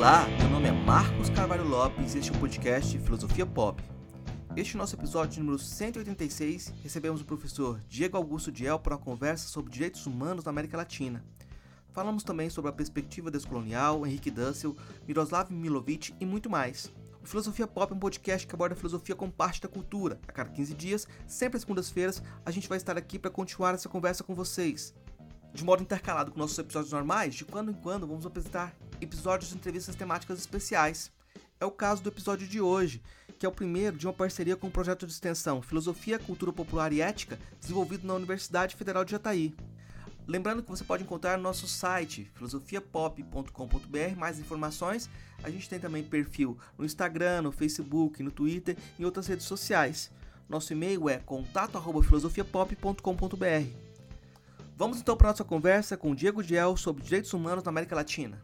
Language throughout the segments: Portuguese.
Olá, meu nome é Marcos Carvalho Lopes e este é o podcast Filosofia Pop. Este é nosso episódio número 186. Recebemos o professor Diego Augusto Diel para uma conversa sobre direitos humanos na América Latina. Falamos também sobre a perspectiva descolonial, Henrique Dussel, Miroslav Milovic e muito mais. O Filosofia Pop é um podcast que aborda a filosofia como parte da cultura. A cada 15 dias, sempre às segundas-feiras, a gente vai estar aqui para continuar essa conversa com vocês. De modo intercalado com nossos episódios normais, de quando em quando vamos apresentar episódios de entrevistas temáticas especiais. É o caso do episódio de hoje, que é o primeiro de uma parceria com o projeto de extensão Filosofia, Cultura Popular e Ética, desenvolvido na Universidade Federal de Jataí. Lembrando que você pode encontrar no nosso site filosofiapop.com.br mais informações. A gente tem também perfil no Instagram, no Facebook, no Twitter e em outras redes sociais. Nosso e-mail é contato@filosofiapop.com.br. Vamos então para a nossa conversa com Diego Diel sobre direitos humanos na América Latina.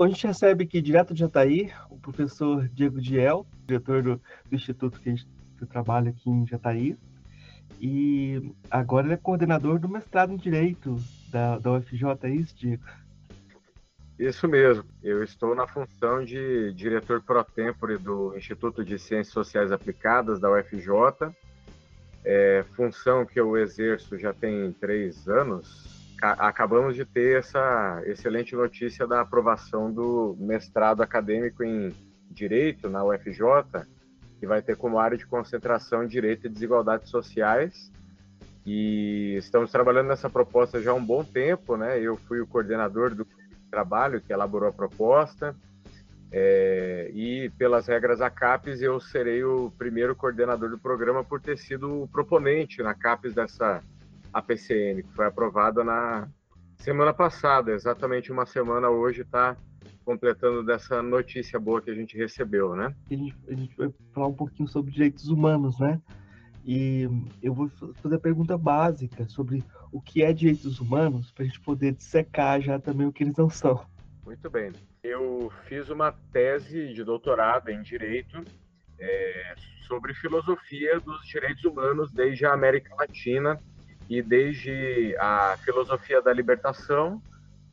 A gente recebe aqui direto de Jataí o professor Diego Diel, diretor do, do instituto que, gente, que eu trabalho aqui em Jataí. E agora ele é coordenador do mestrado em Direito da, da UFJ, é isso, Diego? Isso mesmo. Eu estou na função de diretor pro tempore do Instituto de Ciências Sociais Aplicadas da UFJ, é, função que eu exerço já tem três anos, acabamos de ter essa excelente notícia da aprovação do mestrado acadêmico em Direito na UFJ, que vai ter como área de concentração Direito e Desigualdades Sociais. E estamos trabalhando nessa proposta já há um bom tempo, né? Eu fui o coordenador do trabalho que elaborou a proposta. É, e pelas regras da CAPES, eu serei o primeiro coordenador do programa por ter sido o proponente na CAPES dessa APCN, que foi aprovada na semana passada, exatamente uma semana hoje está completando dessa notícia boa que a gente recebeu, né? A gente, a gente vai falar um pouquinho sobre direitos humanos, né? E eu vou fazer a pergunta básica sobre o que é direitos humanos, para a gente poder dissecar já também o que eles não são. Muito bem. Eu fiz uma tese de doutorado em Direito é, sobre filosofia dos direitos humanos desde a América Latina e desde a filosofia da libertação,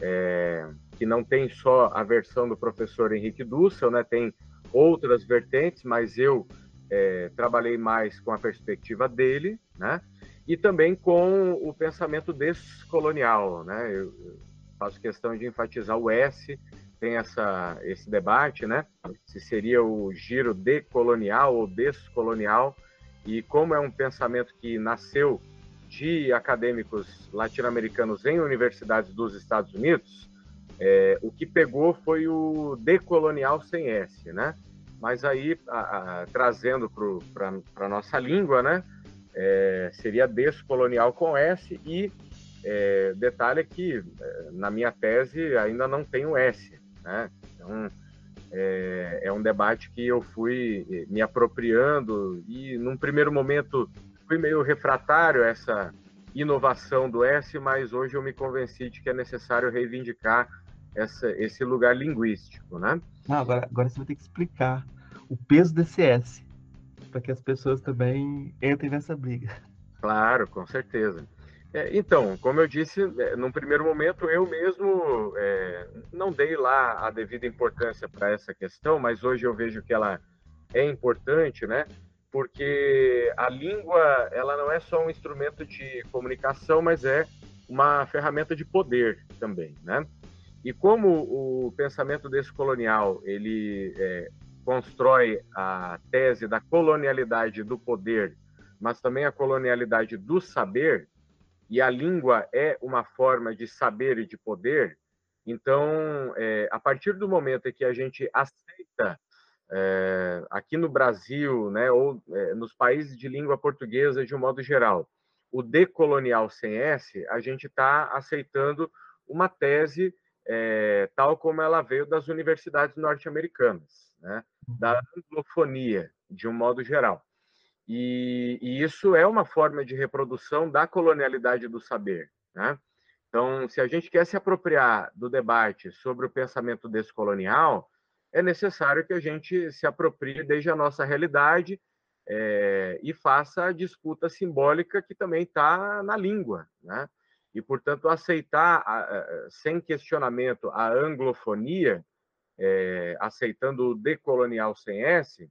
é, que não tem só a versão do professor Henrique Dussel, né, tem outras vertentes, mas eu é, trabalhei mais com a perspectiva dele, né, e também com o pensamento descolonial, né, eu, faço questão de enfatizar o S, tem essa, esse debate, né, se seria o giro decolonial ou descolonial, e como é um pensamento que nasceu de acadêmicos latino-americanos em universidades dos Estados Unidos, é, o que pegou foi o decolonial sem S, né? Mas aí, a, a, trazendo para a nossa língua, né? É, seria descolonial com S e é, detalhe é que é, na minha tese ainda não tem o S, né? Então, é, é um debate que eu fui me apropriando e, num primeiro momento, fui meio refratário a essa inovação do S, mas hoje eu me convenci de que é necessário reivindicar essa, esse lugar linguístico, né? Não, agora, agora você vai ter que explicar o peso desse S, para que as pessoas também entrem nessa briga. Claro, com certeza. É, então, como eu disse, é, num primeiro momento eu mesmo é, não dei lá a devida importância para essa questão, mas hoje eu vejo que ela é importante, né? Porque a língua ela não é só um instrumento de comunicação, mas é uma ferramenta de poder também, né? E como o pensamento descolonial ele é, constrói a tese da colonialidade do poder, mas também a colonialidade do saber, e a língua é uma forma de saber e de poder, então, é, a partir do momento em que a gente aceita é, aqui no Brasil, né, ou é, nos países de língua portuguesa de um modo geral, o decolonial sem S, a gente está aceitando uma tese é, tal como ela veio das universidades norte-americanas, né, da uhum. anglofonia, de um modo geral. E, e, isso é uma forma de reprodução da colonialidade do saber. Né? Então, se a gente quer se apropriar do debate sobre o pensamento descolonial, é necessário que a gente se aproprie desde a nossa realidade é, e faça a disputa simbólica que também está na língua, né? E, portanto, aceitar, sem questionamento, a anglofonia, é, aceitando o decolonial sem S,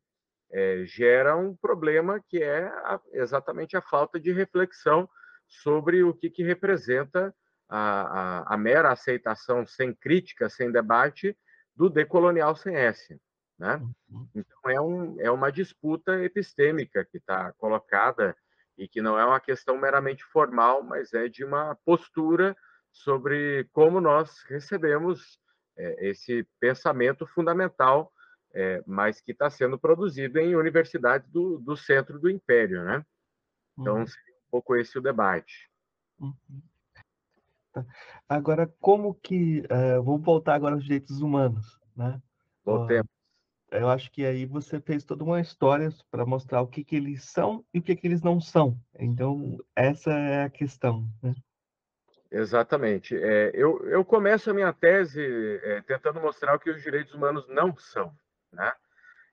é, gera um problema que é a, exatamente a falta de reflexão sobre o que, que representa a, a, a, mera aceitação sem crítica, sem debate, do decolonial sem S. Né? Uhum. Então, é, um, é uma disputa epistêmica que está colocada e que não é uma questão meramente formal, mas é de uma postura sobre como nós recebemos é, esse pensamento fundamental, é, mas que está sendo produzido em universidades do, do centro do império, né? Então, uhum. um pouco esse o debate. Uhum. Tá. Agora, como que... Uh, vamos voltar agora aos direitos humanos, né? Voltemos eu acho que aí você fez toda uma história para mostrar o que, que eles são e o que, que eles não são. Então, essa é a questão. Né? Exatamente. É, eu, eu começo a minha tese é, tentando mostrar o que os direitos humanos não são, né?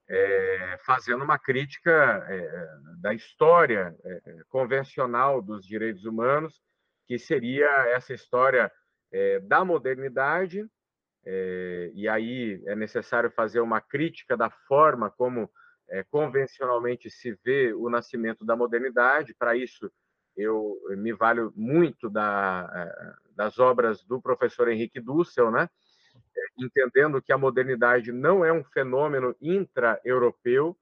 É, fazendo uma crítica é, da história é, convencional dos direitos humanos, que seria essa história é, da modernidade é, e aí é necessário fazer uma crítica da forma como é, convencionalmente se vê o nascimento da modernidade. Para isso, eu me valho muito da, das obras do professor Henrique Dussel, né? entendendo que a modernidade não é um fenômeno intra-europeu,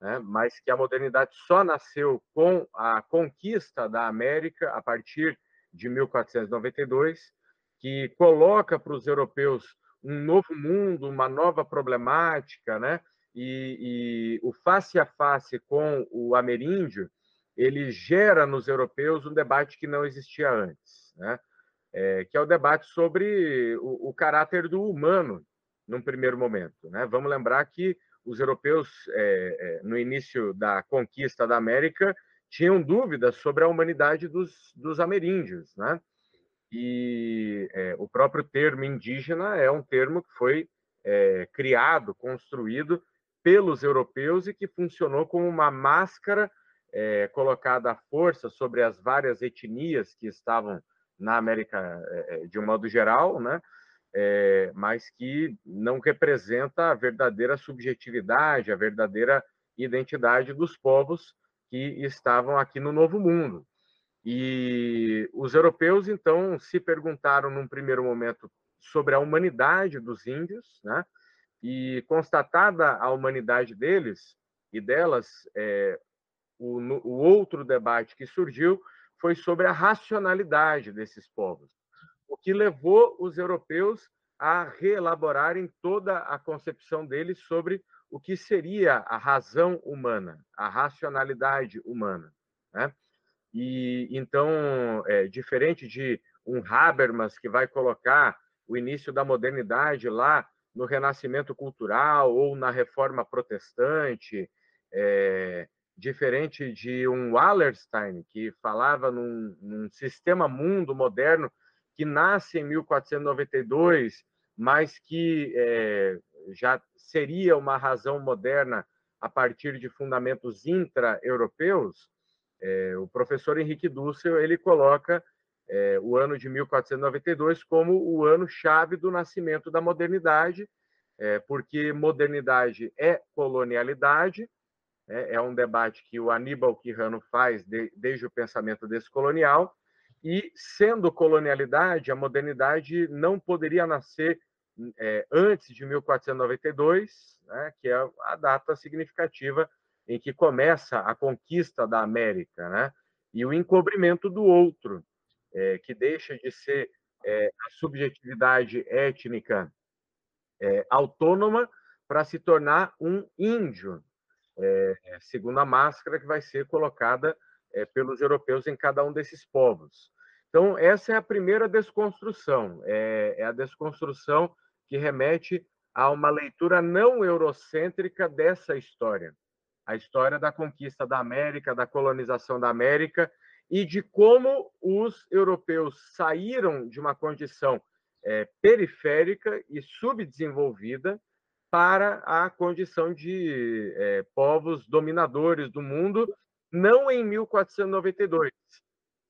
né? mas que a modernidade só nasceu com a conquista da América a partir de 1492, que coloca para os europeus um novo mundo, uma nova problemática, né? E, e, o face a face com o ameríndio, ele gera nos europeus um debate que não existia antes, né? É, que é o debate sobre o, o, caráter do humano, num primeiro momento. Né? Vamos lembrar que os europeus, é, é, no início da conquista da América, tinham dúvidas sobre a humanidade dos, dos ameríndios. Né? E é, o próprio termo indígena é um termo que foi é, criado, construído pelos europeus e que funcionou como uma máscara é, colocada à força sobre as várias etnias que estavam na América de um modo geral, né? É, mas que não representa a verdadeira subjetividade, a verdadeira identidade dos povos que estavam aqui no Novo Mundo. E os europeus, então, se perguntaram num primeiro momento sobre a humanidade dos índios, né? e constatada a humanidade deles e delas, é, o, o outro debate que surgiu foi sobre a racionalidade desses povos, o que levou os europeus a reelaborarem toda a concepção deles sobre o que seria a razão humana, a racionalidade humana. Né? E então, é, diferente de um Habermas que vai colocar o início da modernidade lá no renascimento cultural ou na reforma protestante, é, diferente de um Wallerstein que falava num, num sistema mundo moderno que nasce em 1492, mas que é, já seria uma razão moderna a partir de fundamentos intra-europeus, é, o professor Henrique Dussel ele coloca é, o ano de 1492 como o ano chave do nascimento da modernidade, é, porque modernidade é colonialidade, é, é um debate que o Aníbal Quirrano faz de, desde o pensamento descolonial, e sendo colonialidade, a modernidade não poderia nascer é, antes de 1492, né, que é a data significativa em que começa a conquista da América, né? e o encobrimento do outro, é, que deixa de ser é, a subjetividade étnica autônoma para se tornar um índio, segundo a máscara que vai ser colocada pelos europeus em cada um desses povos. Então, essa é a primeira desconstrução, é, é a desconstrução que remete a uma leitura não eurocêntrica dessa história. A história da conquista da América, da colonização da América e de como os europeus saíram de uma condição é, periférica e subdesenvolvida para a condição de é, povos dominadores do mundo, não em 1492,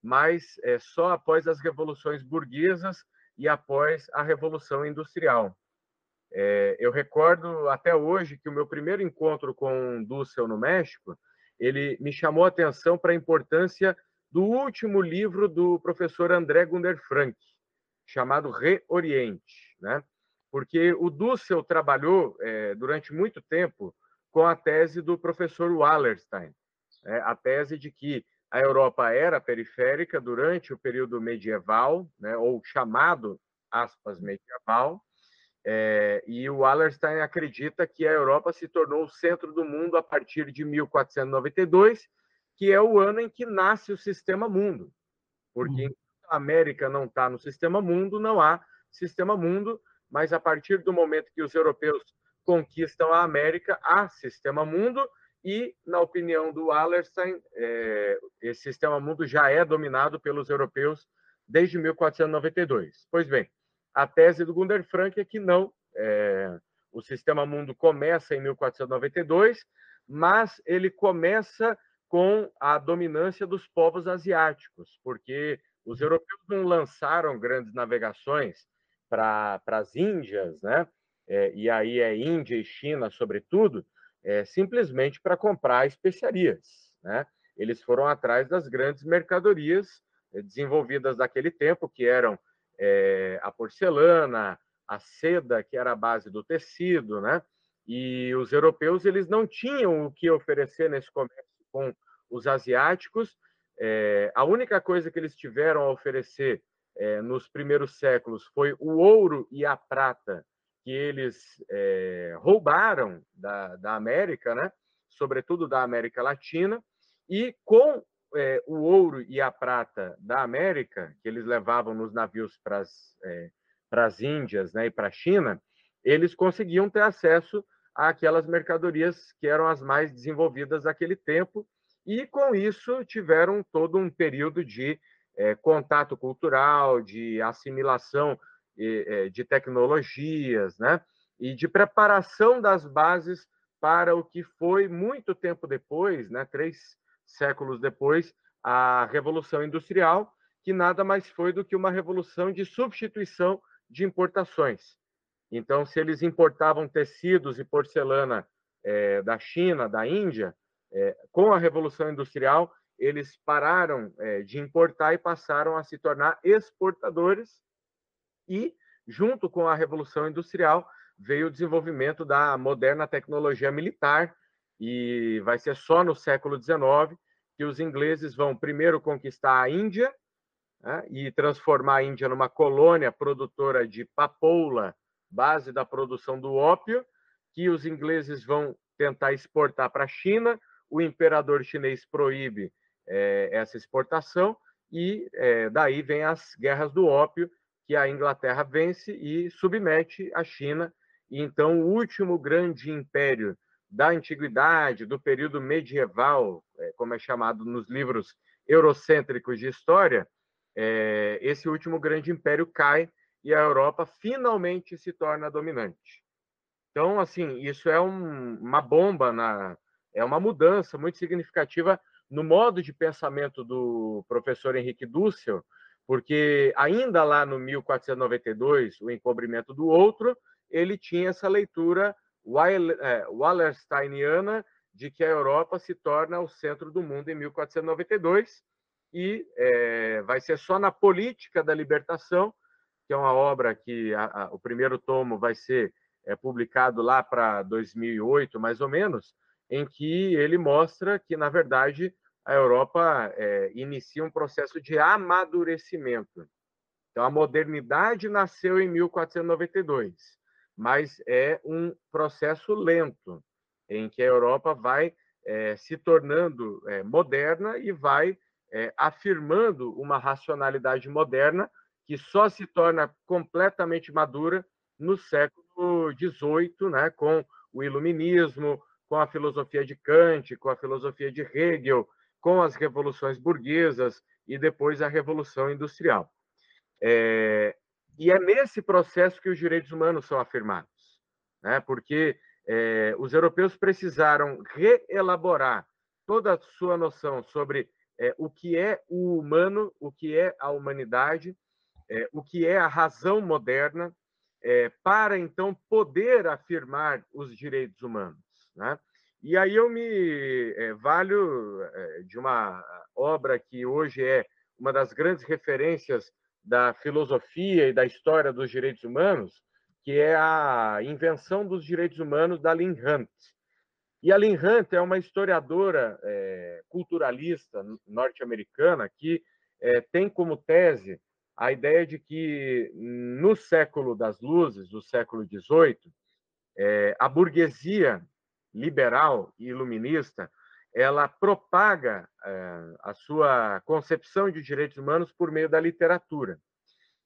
mas é, só após as revoluções burguesas e após a Revolução Industrial. É, eu recordo até hoje que o meu primeiro encontro com Dussel no México, ele me chamou a atenção para a importância do último livro do professor André Gunder Frank, chamado Reoriente, né? Porque o Dussel trabalhou é, durante muito tempo com a tese do professor Wallerstein, é, a tese de que a Europa era periférica durante o período medieval, né, ou chamado, aspas, medieval, é, e o Wallerstein acredita que a Europa se tornou o centro do mundo a partir de 1492, que é o ano em que nasce o sistema mundo. Porque uhum. a América não está no sistema mundo, não há sistema mundo, mas a partir do momento que os europeus conquistam a América, há sistema mundo, e, na opinião do Wallerstein, é, esse sistema mundo já é dominado pelos europeus desde 1492. Pois bem, a tese do Gunder Frank é que não, é, o sistema mundo começa em 1492, mas ele começa com a dominância dos povos asiáticos, porque os europeus não lançaram grandes navegações para as Índias, né? É, e aí é Índia e China, sobretudo, é, simplesmente para comprar especiarias. Né? Eles foram atrás das grandes mercadorias é, desenvolvidas daquele tempo, que eram é, a porcelana, a seda, que era a base do tecido, né? E os europeus eles não tinham o que oferecer nesse comércio com os asiáticos. É, a única coisa que eles tiveram a oferecer é, nos primeiros séculos foi o ouro e a prata que eles é, roubaram da, da América, né? sobretudo da América Latina, e com é, o ouro e a prata da América, que eles levavam nos navios para as é, Índias né, e para a China, eles conseguiam ter acesso àquelas mercadorias que eram as mais desenvolvidas daquele tempo, e com isso tiveram todo um período de é, contato cultural, de assimilação de tecnologias, né? e de preparação das bases para o que foi muito tempo depois, né? três séculos depois, a Revolução Industrial, que nada mais foi do que uma revolução de substituição de importações. Então, se eles importavam tecidos e porcelana é, da China, da Índia, é, com a Revolução Industrial, eles pararam é, de importar e passaram a se tornar exportadores. E, junto com a Revolução Industrial, veio o desenvolvimento da moderna tecnologia militar, e vai ser só no século XIX que os ingleses vão primeiro conquistar a Índia né, e transformar a Índia numa colônia produtora de papoula, base da produção do ópio, que os ingleses vão tentar exportar para a China. O imperador chinês proíbe é, essa exportação e é, daí vem as guerras do ópio, que a Inglaterra vence e submete a China. E então o último grande império da antiguidade, do período medieval, é, como é chamado nos livros eurocêntricos de história, é, esse último grande império cai e a Europa finalmente se torna dominante. Então, assim, isso é um, uma bomba, na, é uma mudança muito significativa no modo de pensamento do professor Henrique Dussel, porque ainda lá no 1492, o encobrimento do outro, ele tinha essa leitura é, Wallersteiniana de que a Europa se torna o centro do mundo em 1492 e é, vai ser só na política da libertação, que é uma obra que a, a, o primeiro tomo vai ser é, publicado lá para 2008, mais ou menos, em que ele mostra que, na verdade, a Europa é, inicia um processo de amadurecimento. Então, a modernidade nasceu em 1492 mas é um processo lento, em que a Europa vai é, se tornando é, moderna e vai afirmando uma racionalidade moderna que só se torna completamente madura no século XVIII, né, com o Iluminismo, com a filosofia de Kant, com a filosofia de Hegel, com as revoluções burguesas e depois a Revolução Industrial. É, e é nesse processo que os direitos humanos são afirmados. né? porque é, os europeus precisaram reelaborar toda a sua noção sobre é, o que é o humano, o que é a humanidade, é, o que é a razão moderna, é, para então poder afirmar os direitos humanos. Né? E aí eu me é, valho é, de uma obra que hoje é uma das grandes referências da filosofia e da história dos direitos humanos, que é a Invenção dos Direitos Humanos da Lynn Hunt. E a Lynn Hunt é uma historiadora é, culturalista norte-americana que é, tem como tese a ideia de que no século das luzes, do século XVIII, é, a burguesia liberal e iluminista ela propaga é, a sua concepção de direitos humanos por meio da literatura.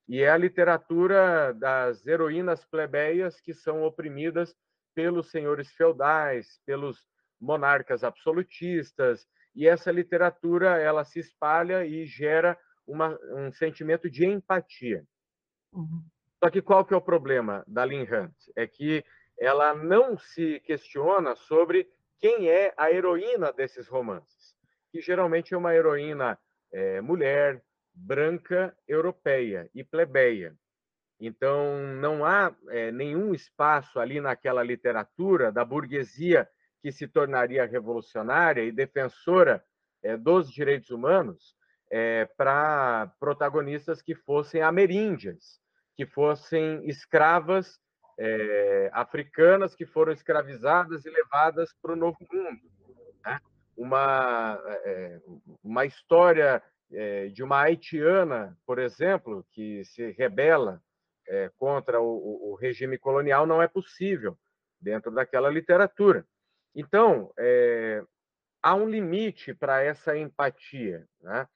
E é a literatura das heroínas plebeias que são oprimidas pelos senhores feudais, pelos monarcas absolutistas, e essa literatura ela se espalha e gera uma, um sentimento de empatia. Uhum. Só que qual que é o problema da Lynn Hunt? É que ela não se questiona sobre quem é a heroína desses romances, que geralmente é uma heroína é, mulher, branca, europeia e plebeia. Então, não há é, nenhum espaço ali naquela literatura da burguesia que se tornaria revolucionária e defensora é, dos direitos humanos é, para protagonistas que fossem ameríndias, que fossem escravas é, africanas que foram escravizadas e levadas para o Novo Mundo. Né? Uma, é, uma história é, de uma haitiana, por exemplo, que se rebela contra o, o, regime colonial não é possível dentro daquela literatura. Então, há um limite para essa empatia, né?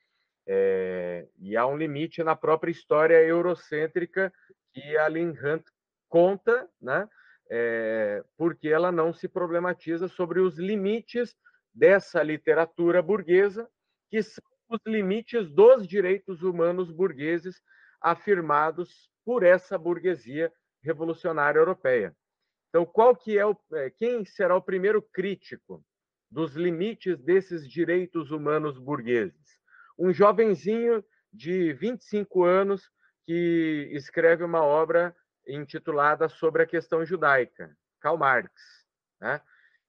É, e há um limite na própria história eurocêntrica que a Lynn Hunt conta, né? É, porque ela não se problematiza sobre os limites dessa literatura burguesa, que são os limites dos direitos humanos burgueses afirmados por essa burguesia revolucionária europeia. Então, qual que é o, é, quem será o primeiro crítico dos limites desses direitos humanos burgueses? Um jovenzinho de 25 anos que escreve uma obra intitulada sobre a questão judaica, Karl Marx. Né?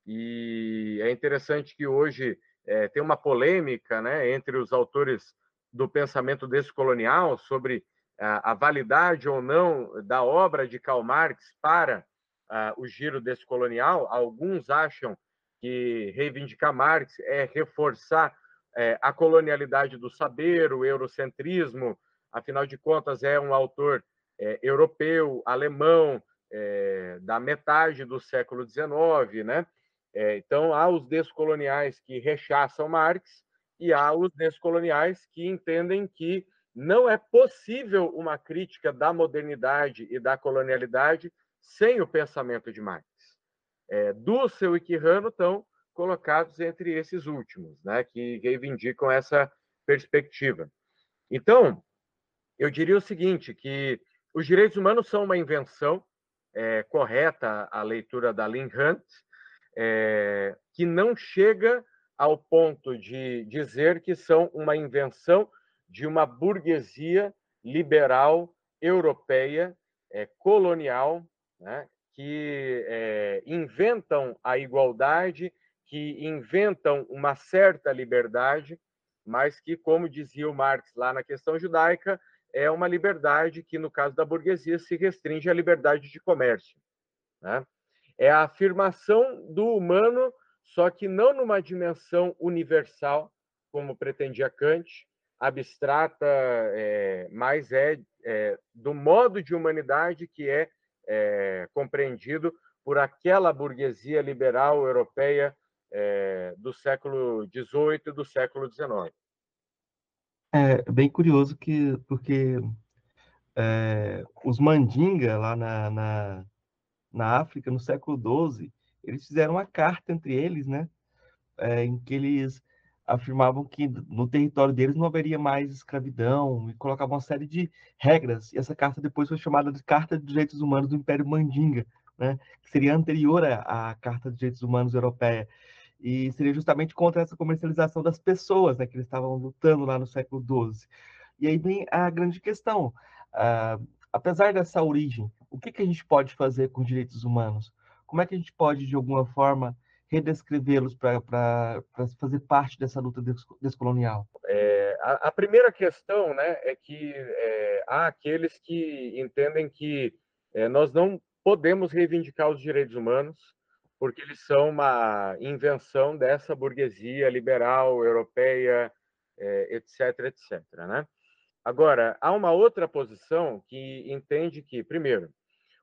E é interessante que hoje é, tem uma polêmica né, entre os autores do pensamento descolonial sobre a, a validade ou não da obra de Karl Marx para o giro descolonial. Alguns acham que reivindicar Marx é reforçar é, a colonialidade do saber, o eurocentrismo, afinal de contas, é um autor é, europeu, alemão, é, da metade do século XIX, né? É, então, há os descoloniais que rechaçam Marx e há os descoloniais que entendem que não é possível uma crítica da modernidade e da colonialidade sem o pensamento de Marx. É, Dussel e Quirrano estão colocados entre esses últimos, né, que reivindicam essa perspectiva. Então, eu diria o seguinte, que os direitos humanos são uma invenção é, correta, a leitura da Lynn Hunt, é, que não chega ao ponto de dizer que são uma invenção de uma burguesia liberal europeia é, colonial, né, que é, inventam a igualdade, que inventam uma certa liberdade, mas que, como dizia o Marx lá na questão judaica, é uma liberdade que, no caso da burguesia, se restringe à liberdade de comércio. Né? É a afirmação do humano, só que não numa dimensão universal, como pretendia Kant, abstrata, é, mas é, é, do modo de humanidade que é, é compreendido por aquela burguesia liberal europeia é, do século XVIII e do século XIX. É bem curioso que, porque é, os mandinga lá na, na, na, África, no século XII, eles fizeram uma carta entre eles, né? É, em que eles afirmavam que no território deles não haveria mais escravidão e colocavam uma série de regras. E essa carta depois foi chamada de Carta de Direitos Humanos do Império Mandinga, né, que seria anterior à, Carta dos Direitos Humanos Europeia, e seria justamente contra essa comercialização das pessoas, né, que eles estavam lutando lá no século XII. E aí vem a grande questão, uh, apesar dessa origem, o que, que a gente pode fazer com direitos humanos? Como é que a gente pode, de alguma forma, redescrevê-los para fazer parte dessa luta descolonial? É, a, a, primeira questão né, é que é, há aqueles que entendem que é, nós não podemos reivindicar os direitos humanos porque eles são uma invenção dessa burguesia liberal europeia, etc, etc. Né? Agora, há uma outra posição que entende que, primeiro,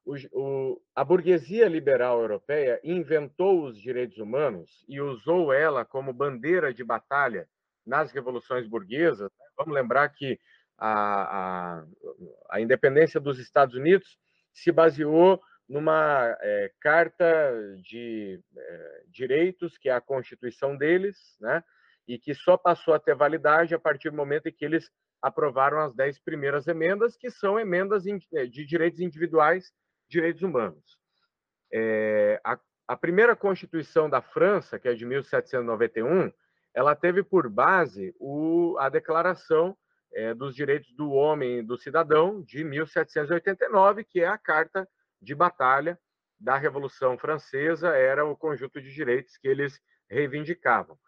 o, o, a burguesia liberal europeia inventou os direitos humanos e usou ela como bandeira de batalha nas revoluções burguesas. Né? Vamos lembrar que a, a, a independência dos Estados Unidos se baseou numa é, carta de é, direitos, que é a Constituição deles, né? e que só passou a ter validade a partir do momento em que eles aprovaram as dez primeiras emendas, que são emendas de direitos individuais direitos humanos. É, a, a, primeira Constituição da França, que é de 1791, ela teve por base o, a Declaração é, dos Direitos do Homem e do Cidadão, de 1789, que é a carta de batalha da Revolução Francesa, era o conjunto de direitos que eles reivindicavam.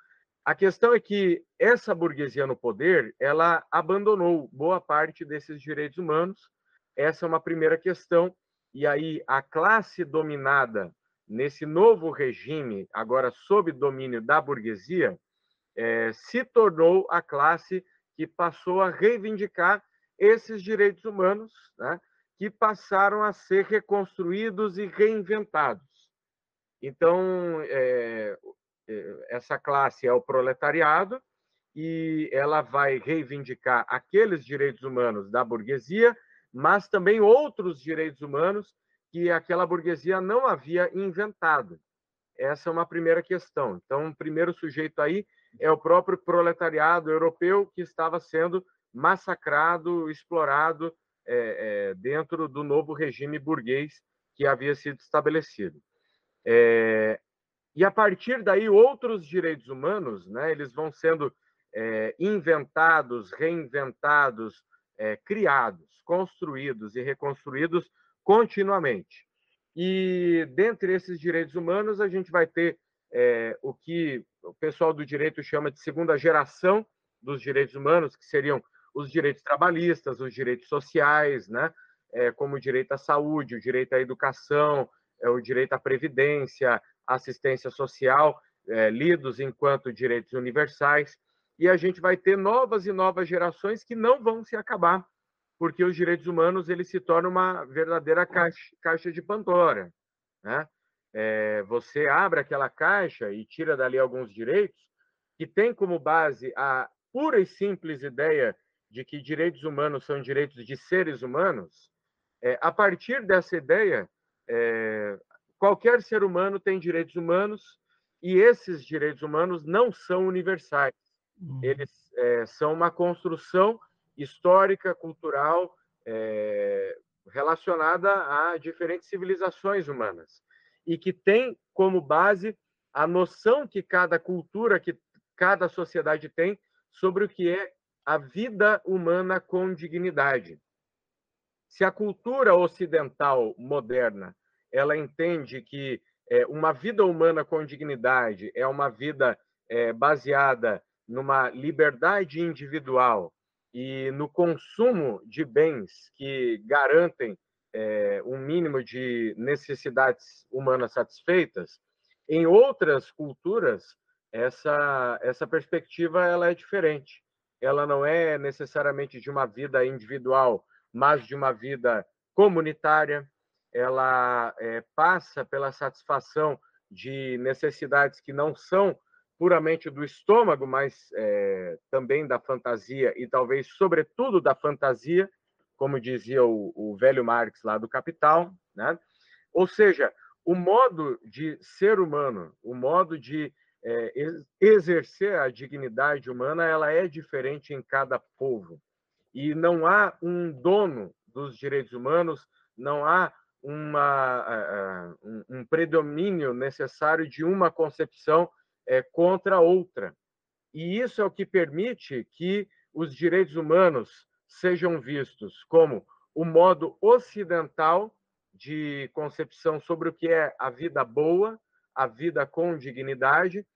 A questão é que essa burguesia no poder, ela abandonou boa parte desses direitos humanos. Essa é uma primeira questão e aí a classe dominada nesse novo regime, agora sob domínio da burguesia, é, se tornou a classe que passou a reivindicar esses direitos humanos, né, que passaram a ser reconstruídos e reinventados. Então, é, é essa classe é o proletariado e ela vai reivindicar aqueles direitos humanos da burguesia mas também outros direitos humanos que aquela burguesia não havia inventado. Essa é uma primeira questão. Então, o primeiro sujeito aí é o próprio proletariado europeu que estava sendo massacrado, explorado é, é, dentro do novo regime burguês que havia sido estabelecido. É, e a partir daí, outros direitos humanos, né, eles vão sendo é, inventados, reinventados, é, criados, construídos e reconstruídos continuamente. E dentre esses direitos humanos, a gente vai ter é, o que o pessoal do direito chama de segunda geração dos direitos humanos, que seriam os direitos trabalhistas, os direitos sociais, né? É, como o direito à saúde, o direito à educação, é, o direito à previdência, assistência social, é, lidos enquanto direitos universais e a gente vai ter novas e novas gerações que não vão se acabar, porque os direitos humanos eles se tornam uma verdadeira caixa, caixa de Pandora. Né? É, você abre aquela caixa e tira dali alguns direitos que tem como base a pura e simples ideia de que direitos humanos são direitos de seres humanos. É, a partir dessa ideia, é, qualquer ser humano tem direitos humanos e esses direitos humanos não são universais. Uhum. Eles é, são uma construção histórica, cultural, é, relacionada a diferentes civilizações humanas e que tem como base a noção que cada cultura, que cada sociedade tem sobre o que é a vida humana com dignidade. Se a cultura ocidental moderna ela entende que é, uma vida humana com dignidade é uma vida é, baseada numa liberdade individual e no consumo de bens que garantem é, um mínimo de necessidades humanas satisfeitas, em outras culturas essa essa perspectiva ela é diferente. Ela não é necessariamente de uma vida individual, mas de uma vida comunitária. Ela é, passa pela satisfação de necessidades que não são puramente do estômago, mas é, também da fantasia e talvez, sobretudo, da fantasia, como dizia o, o velho Marx lá do Capital, né? Ou seja, o modo de ser humano, o modo de é, exercer a dignidade humana, ela é diferente em cada povo. E não há um dono dos direitos humanos, não há uma, um, um predomínio necessário de uma concepção é, contra outra. E isso é o que permite que os direitos humanos sejam vistos como o modo ocidental de concepção sobre o que é a vida boa, a vida com dignidade,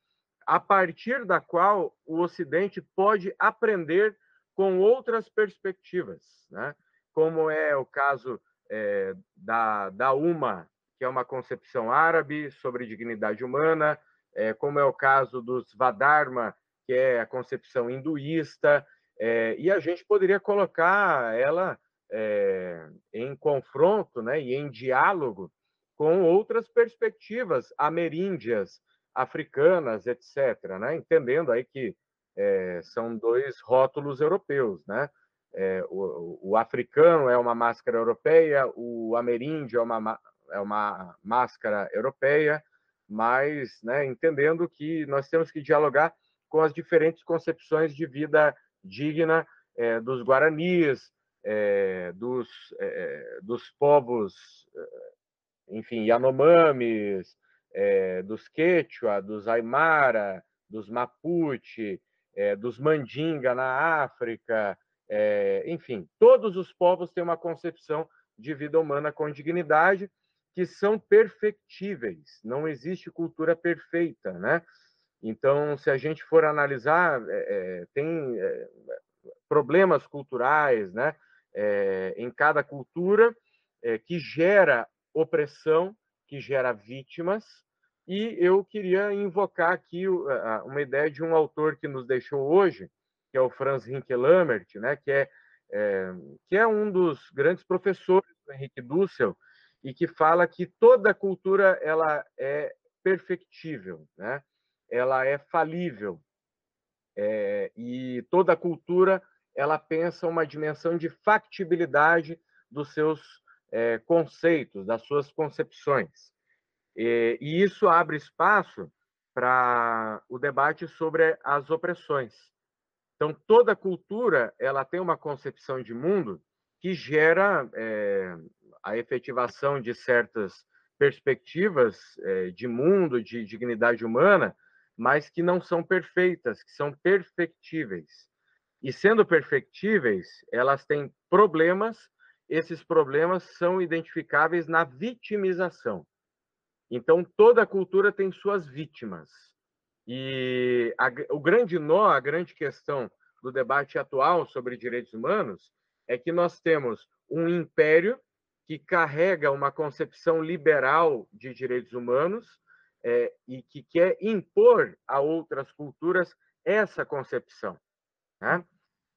a partir da qual o Ocidente pode aprender com outras perspectivas, né? como é o caso é, da, da UMA, que é uma concepção árabe sobre dignidade humana, é, como é o caso dos Vadharma, que é a concepção hinduísta, é, e a gente poderia colocar ela é, em confronto né, e em diálogo com outras perspectivas ameríndias, africanas, etc., né? entendendo aí que é, são dois rótulos europeus, né? É, o, o, africano é uma máscara europeia, o ameríndio é uma, é uma máscara europeia, mas né, entendendo que nós temos que dialogar com as diferentes concepções de vida digna é, dos guaranis, é, dos, é, dos povos, enfim, Yanomamis, é, dos Quechua, dos Aymara, dos Mapuche, é, dos Mandinga na África, é, enfim, todos os povos têm uma concepção de vida humana com dignidade que são perfectíveis. Não existe cultura perfeita, né? Então, se a gente for analisar, é, tem é, problemas culturais, né? É, em cada cultura que gera opressão, que gera vítimas. E eu queria invocar aqui uma ideia de um autor que nos deixou hoje, que é o Franz Hinkelammert, né, que, é, é, que é um dos grandes professores do Henrique Dussel, e que fala que toda cultura ela é perfectível, né? ela é falível, é, e toda cultura ela pensa uma dimensão de factibilidade dos seus é, conceitos, das suas concepções. E, e isso abre espaço para o debate sobre as opressões. Então, toda cultura ela tem uma concepção de mundo que gera é, a efetivação de certas perspectivas é, de mundo, de dignidade humana, mas que não são perfeitas, que são perfectíveis. E sendo perfectíveis, elas têm problemas, esses problemas são identificáveis na vitimização. Então, toda cultura tem suas vítimas. E a, o grande nó, a grande questão do debate atual sobre direitos humanos é que nós temos um império que carrega uma concepção liberal de direitos humanos é, e que quer impor a outras culturas essa concepção. Né?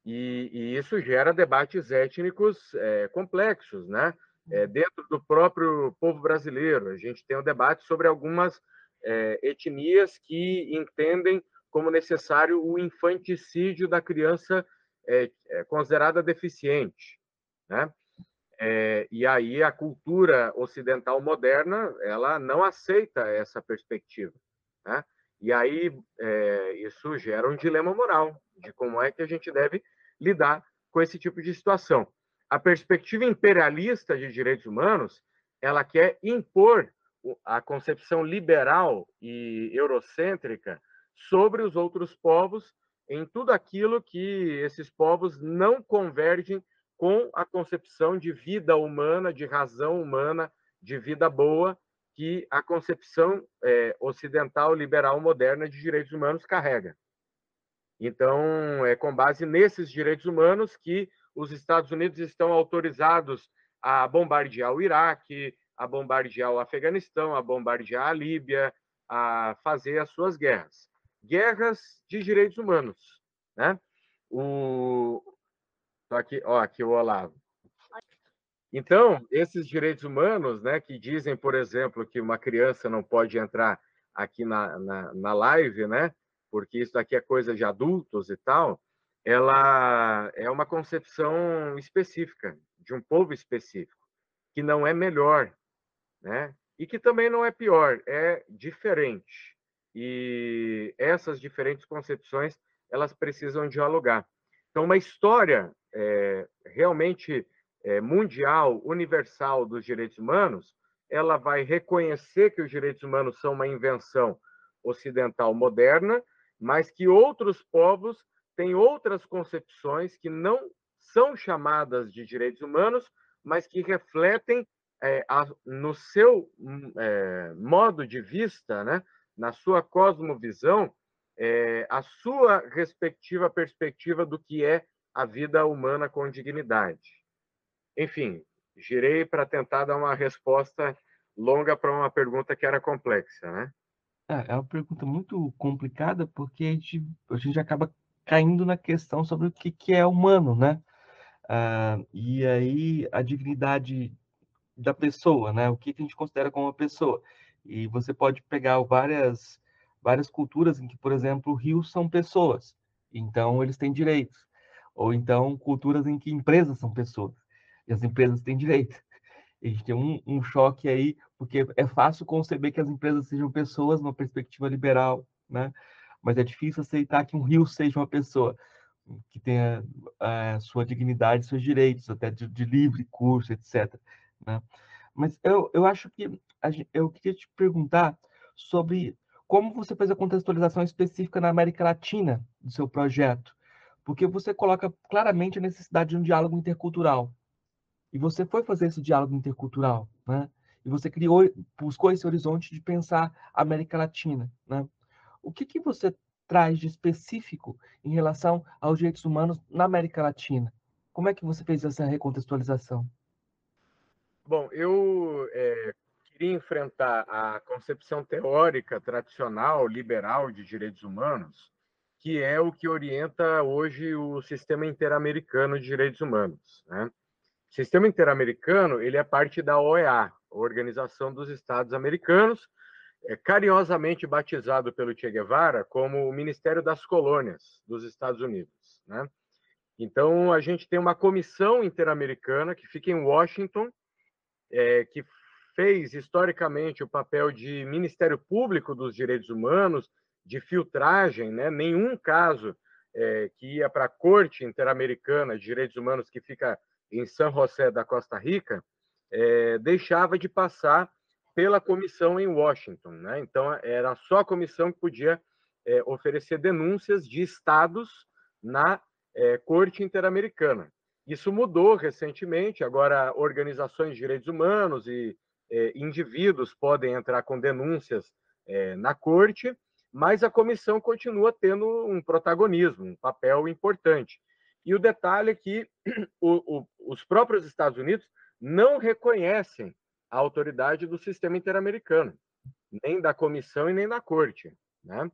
E, e, isso gera debates étnicos é, complexos, né? É, dentro do próprio povo brasileiro, a gente tem um debate sobre algumas é, etnias que entendem como necessário o infanticídio da criança considerada deficiente, né? É, e aí a cultura ocidental moderna ela não aceita essa perspectiva, né? E aí é, isso gera um dilema moral de como é que a gente deve lidar com esse tipo de situação. A perspectiva imperialista de direitos humanos ela quer impor a concepção liberal e eurocêntrica sobre os outros povos em tudo aquilo que esses povos não convergem com a concepção de vida humana, de razão humana, de vida boa que a concepção é, ocidental liberal moderna de direitos humanos carrega. Então, é com base nesses direitos humanos que os Estados Unidos estão autorizados a bombardear o Iraque, a bombardear o Afeganistão, a bombardear a Líbia, a fazer as suas guerras. Guerras de direitos humanos, né? O aqui, ó, aqui o Olavo. Então, esses direitos humanos, né, que dizem, por exemplo, que uma criança não pode entrar aqui na, na, na live, né, porque isso aqui é coisa de adultos e tal, ela é uma concepção específica, de um povo específico, que não é melhor, né? E que também não é pior, é diferente. E essas diferentes concepções, elas precisam dialogar. Então, uma história é, realmente é, mundial universal dos direitos humanos, ela vai reconhecer que os direitos humanos são uma invenção ocidental moderna, mas que outros povos têm outras concepções que não são chamadas de direitos humanos, mas que refletem é, a, no seu hum, é, modo de vista, né, na sua cosmovisão, é, a sua respectiva perspectiva do que é a vida humana com dignidade. Enfim, girei para tentar dar uma resposta longa para uma pergunta que era complexa, né? É, é uma pergunta muito complicada porque a gente, a gente acaba caindo na questão sobre o que, que é humano, né? Ah, e aí a dignidade da pessoa, né? O que, que a gente considera como uma pessoa. E você pode pegar várias, várias culturas em que, por exemplo, rios são pessoas, então eles têm direitos. Ou então culturas em que empresas são pessoas, e as empresas têm direitos. A gente tem um, um choque aí, porque é fácil conceber que as empresas sejam pessoas numa perspectiva liberal, né? Mas é difícil aceitar que um rio seja uma pessoa que tenha a sua dignidade, seus direitos, até de, de livre curso, etc. Né? Mas eu, eu acho que eu queria te perguntar sobre como você fez a contextualização específica na América Latina do seu projeto, porque você coloca claramente a necessidade de um diálogo intercultural. E você foi fazer esse diálogo intercultural, né? E você criou, buscou esse horizonte de pensar a América Latina, né? O que, que você traz de específico em relação aos direitos humanos na América Latina? Como é que você fez essa recontextualização? Bom, eu é, queria enfrentar a concepção teórica tradicional, liberal de direitos humanos, que é o que orienta hoje o sistema interamericano de direitos humanos. Né? O sistema interamericano ele é parte da OEA, Organização dos Estados Americanos, é carinhosamente batizado pelo Che Guevara como o Ministério das Colônias dos Estados Unidos. Né? Então, a gente tem uma comissão interamericana que fica em Washington, é, que fez historicamente o papel de Ministério Público dos Direitos Humanos, de filtragem, né? nenhum caso é, que ia para a Corte Interamericana de Direitos Humanos, que fica em São José da Costa Rica, é, deixava de passar pela comissão em Washington. Né? Então, era só a comissão que podia é, oferecer denúncias de estados na é, Corte Interamericana. Isso mudou recentemente, agora organizações de direitos humanos e indivíduos podem entrar com denúncias na corte, mas a comissão continua tendo um protagonismo, um papel importante. E o detalhe é que o, o, os próprios Estados Unidos não reconhecem a autoridade do sistema interamericano, nem da comissão e nem da corte. Né?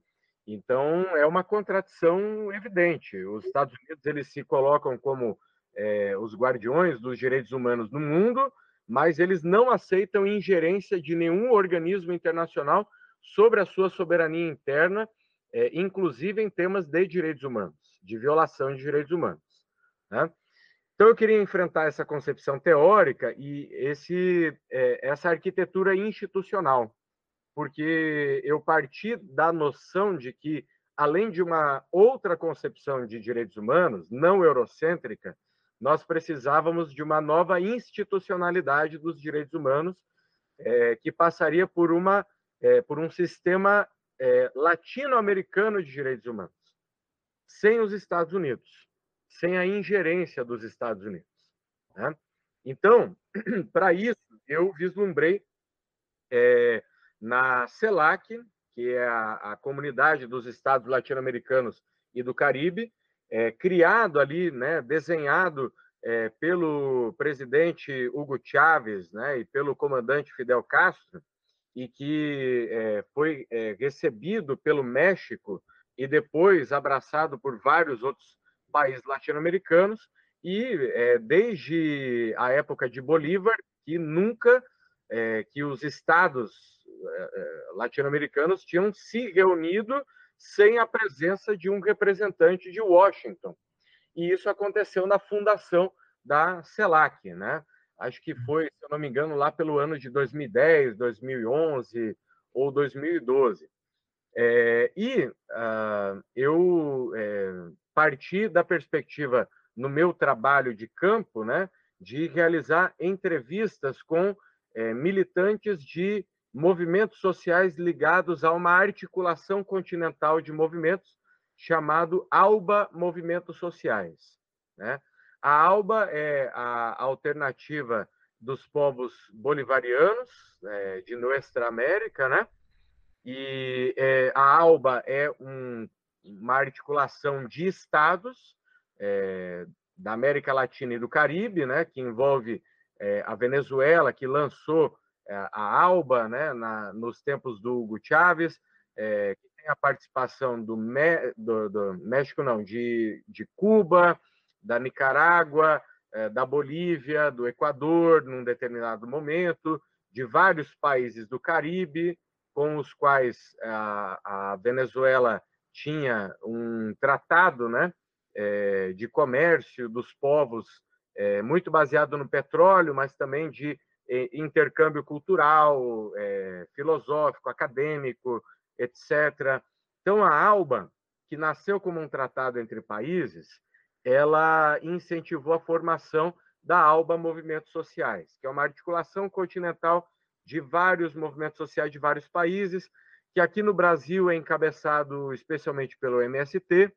Então, é uma contradição evidente. Os Estados Unidos eles se colocam como é, os guardiões dos direitos humanos no mundo, mas eles não aceitam ingerência de nenhum organismo internacional sobre a sua soberania interna, é, inclusive em temas de direitos humanos, de violação de direitos humanos. Né? Então, eu queria enfrentar essa concepção teórica e esse, é, essa arquitetura institucional, porque eu parti da noção de que, além de uma outra concepção de direitos humanos, não eurocêntrica, nós precisávamos de uma nova institucionalidade dos direitos humanos, é, que passaria por, uma, é, por um sistema é, latino-americano de direitos humanos, sem os Estados Unidos, sem a ingerência dos Estados Unidos. Né? Então, para isso, eu vislumbrei é, na CELAC, que é a, a comunidade dos estados latino-americanos e do Caribe, é, criado ali, né, desenhado é, pelo presidente Hugo Chávez né, e pelo comandante Fidel Castro, e que é, foi é, recebido pelo México e depois abraçado por vários outros países latino-americanos, e é, desde a época de Bolívar, que nunca é, que os estados latino-americanos tinham se reunido sem a presença de um representante de Washington. E isso aconteceu na fundação da CELAC, né? Acho que foi, se eu não me engano, lá pelo ano de 2010, 2011 ou 2012. É, e uh, eu é, parti da perspectiva, no meu trabalho de campo, né, de realizar entrevistas com é, militantes de movimentos sociais ligados a uma articulação continental de movimentos chamado ALBA Movimentos Sociais. Né? A ALBA é a alternativa dos povos bolivarianos de Nuestra América, né? E é, a ALBA é um, uma articulação de estados é, da América Latina e do Caribe, né? Que envolve é, a Venezuela, que lançou é, a ALBA, né? Na, nos tempos do Hugo Chávez, é, que tem a participação do, do, do México, não, de, de Cuba, da Nicarágua, é, da Bolívia, do Equador, num determinado momento, de vários países do Caribe, com os quais a, a Venezuela tinha um tratado né, é, de comércio dos povos é, muito baseado no petróleo, mas também de intercâmbio cultural, filosófico, acadêmico, etc. Então, a ALBA, que nasceu como um tratado entre países, ela incentivou a formação da ALBA Movimentos Sociais, que é uma articulação continental de vários movimentos sociais de vários países, que aqui no Brasil é encabeçado especialmente pelo MST,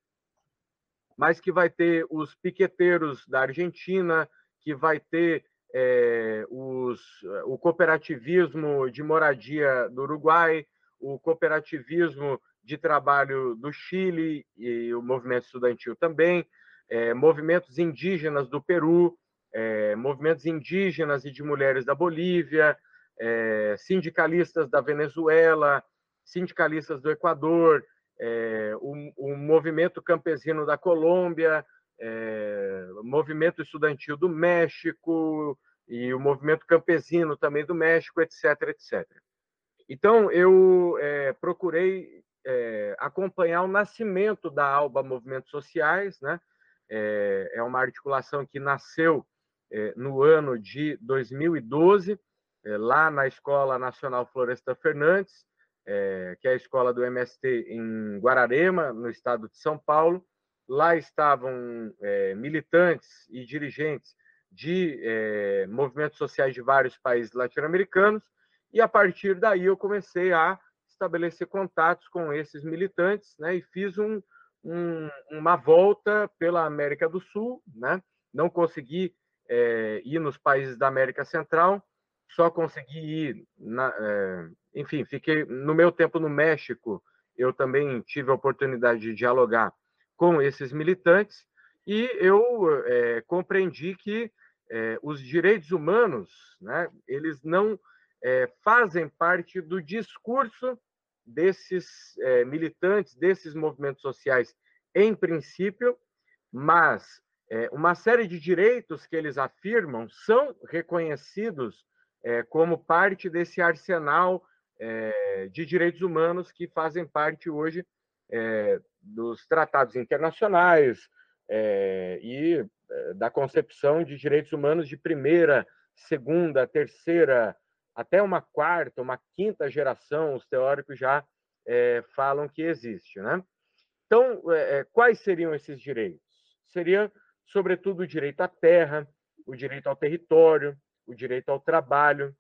mas que vai ter os piqueteiros da Argentina, que vai ter é, os, o cooperativismo de moradia do Uruguai, o cooperativismo de trabalho do Chile e o movimento estudantil também, é, movimentos indígenas do Peru, é, movimentos indígenas e de mulheres da Bolívia, é, sindicalistas da Venezuela, sindicalistas do Equador, é, o, o, movimento campesino da Colômbia, é, o movimento estudantil do México e o movimento campesino também do México, etc, etc. Então, eu é, procurei acompanhar o nascimento da ALBA Movimentos Sociais, né? é, é uma articulação que nasceu é, no ano de 2012, é, lá na Escola Nacional Floresta Fernandes, é, que é a escola do MST em Guararema, no estado de São Paulo. Lá estavam é, militantes e dirigentes de é, movimentos sociais de vários países latino-americanos, e a partir daí eu comecei a estabelecer contatos com esses militantes né, e fiz um, um, uma volta pela América do Sul, né? Não consegui é, ir nos países da América Central, só consegui ir, na, é, enfim, fiquei no meu tempo no México. Eu também tive a oportunidade de dialogar com esses militantes e eu é, compreendi que é, os direitos humanos, né? Eles não fazem parte do discurso desses militantes, desses movimentos sociais, em princípio, mas uma série de direitos que eles afirmam são reconhecidos é, como parte desse arsenal é, de direitos humanos que fazem parte hoje dos tratados internacionais e da concepção de direitos humanos de primeira, segunda, terceira até uma quarta, uma quinta geração, os teóricos já é, falam que existe. Né? Então, é, quais seriam esses direitos? Seria, sobretudo, o direito à terra, o direito ao território, o direito ao trabalho,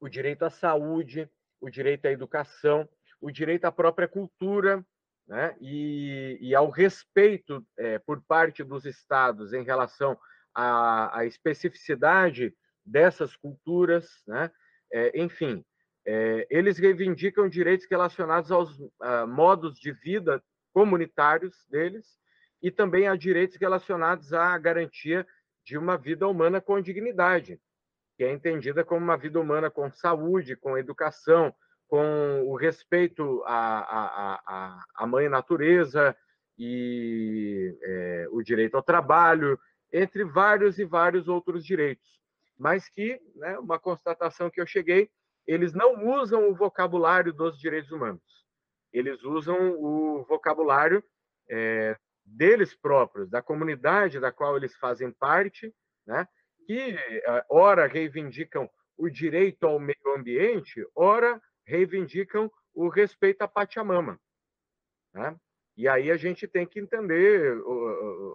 o direito à saúde, o direito à educação, o direito à própria cultura, né? e, e ao respeito é, por parte dos estados em relação à, à especificidade dessas culturas, né? É, enfim, é, eles reivindicam direitos relacionados aos a, modos de vida comunitários deles e também a direitos relacionados à garantia de uma vida humana com dignidade, que é entendida como uma vida humana com saúde, com educação, com o respeito à, à, à, mãe natureza e é, o direito ao trabalho, entre vários e vários outros direitos mas que, né, uma constatação que eu cheguei, eles não usam o vocabulário dos direitos humanos. Eles usam o vocabulário é, deles próprios, da comunidade da qual eles fazem parte, né, que, é, ora, reivindicam o direito ao meio ambiente, ora, reivindicam o respeito à Pachamama. Né? E aí a gente tem que entender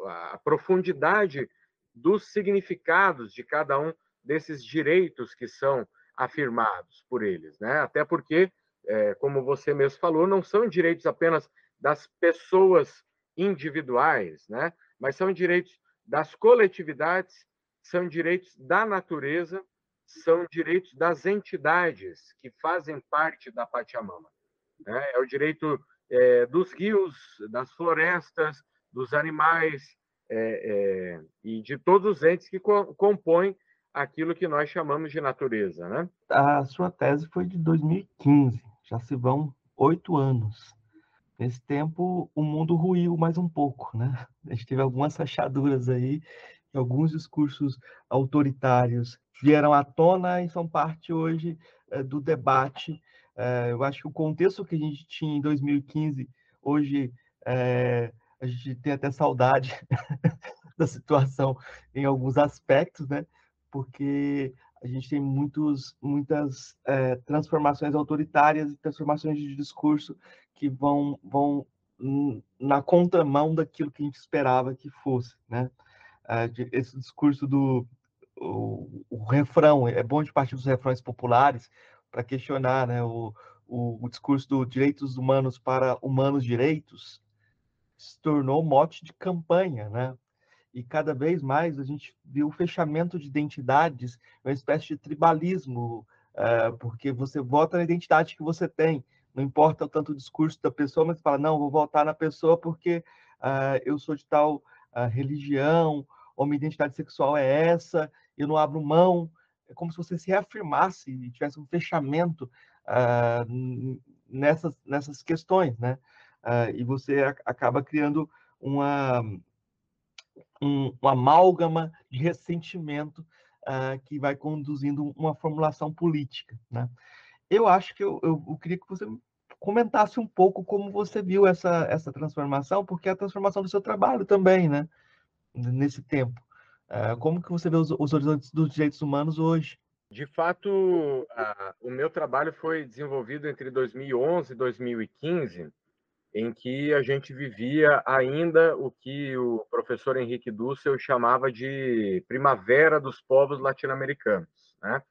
a profundidade dos significados de cada um desses direitos que são afirmados por eles, né? Até porque, é, como você mesmo falou, não são direitos apenas das pessoas individuais, né? Mas são direitos das coletividades, são direitos da natureza, são direitos das entidades que fazem parte da Pachamama. Né? É o direito é, dos rios, das florestas, dos animais é, é, e de todos os entes que co compõem aquilo que nós chamamos de natureza. Né? A sua tese foi de 2015, já se vão oito anos. Nesse tempo, o mundo ruiu mais um pouco, né? A gente teve algumas rachaduras aí, alguns discursos autoritários vieram à tona e são parte hoje é, do debate. É, eu acho que o contexto que a gente tinha em 2015, hoje é, a gente tem até saudade da situação em alguns aspectos, né? Porque a gente tem muitos, muitas transformações autoritárias e transformações de discurso que vão, vão na contramão daquilo que a gente esperava que fosse, né? Esse discurso do o, o, refrão, é bom de partir dos refrões populares para questionar né, o, o, o, discurso do direitos humanos para humanos direitos, se tornou mote de campanha, né? E cada vez mais a gente viu o fechamento de identidades, uma espécie de tribalismo, uh, porque você vota na identidade que você tem, não importa o tanto o discurso da pessoa, mas fala, não, vou votar na pessoa porque uh, eu sou de tal uh, religião, ou minha identidade sexual é essa, eu não abro mão. É como se você se reafirmasse e tivesse um fechamento nessas, nessas questões, né? e você acaba criando uma um, uma amálgama de ressentimento uh, que vai conduzindo uma formulação política. Né? Eu acho que eu, eu, eu, queria que você comentasse um pouco como você viu essa, essa transformação, porque é a transformação do seu trabalho também, né? Nesse tempo. Uh, como que você vê os, os horizontes dos direitos humanos hoje? De fato, o meu trabalho foi desenvolvido entre 2011 e 2015, em que a gente vivia ainda o que o professor Henrique Dussel chamava de primavera dos povos latino-americanos. Né?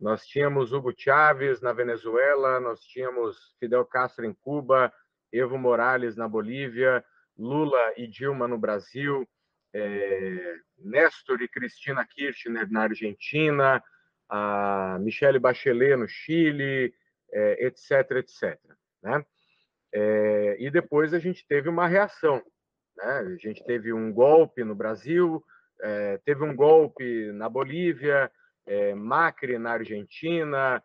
Nós tínhamos Hugo Chávez na Venezuela, nós tínhamos Fidel Castro em Cuba, Evo Morales na Bolívia, Lula e Dilma no Brasil, é, Néstor e Cristina Kirchner na Argentina, a Michelle Bachelet no Chile, é, etc, etc. Né? É, e depois a gente teve uma reação. Né? A gente teve um golpe no Brasil, é, teve um golpe na Bolívia, é, Macri na Argentina,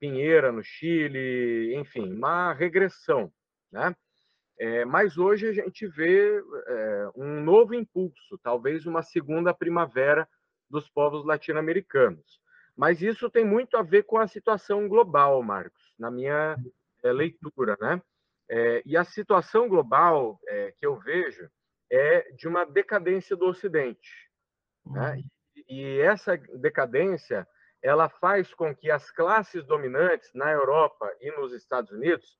Pinheira no Chile, enfim, uma regressão. Né? É, mas hoje a gente vê é, um novo impulso, talvez uma segunda primavera dos povos latino-americanos. Mas isso tem muito a ver com a situação global, Marcos, na minha é, leitura, né? E a situação global que eu vejo é de uma decadência do Ocidente. Né? Uhum. E, e essa decadência ela faz com que as classes dominantes na Europa e nos Estados Unidos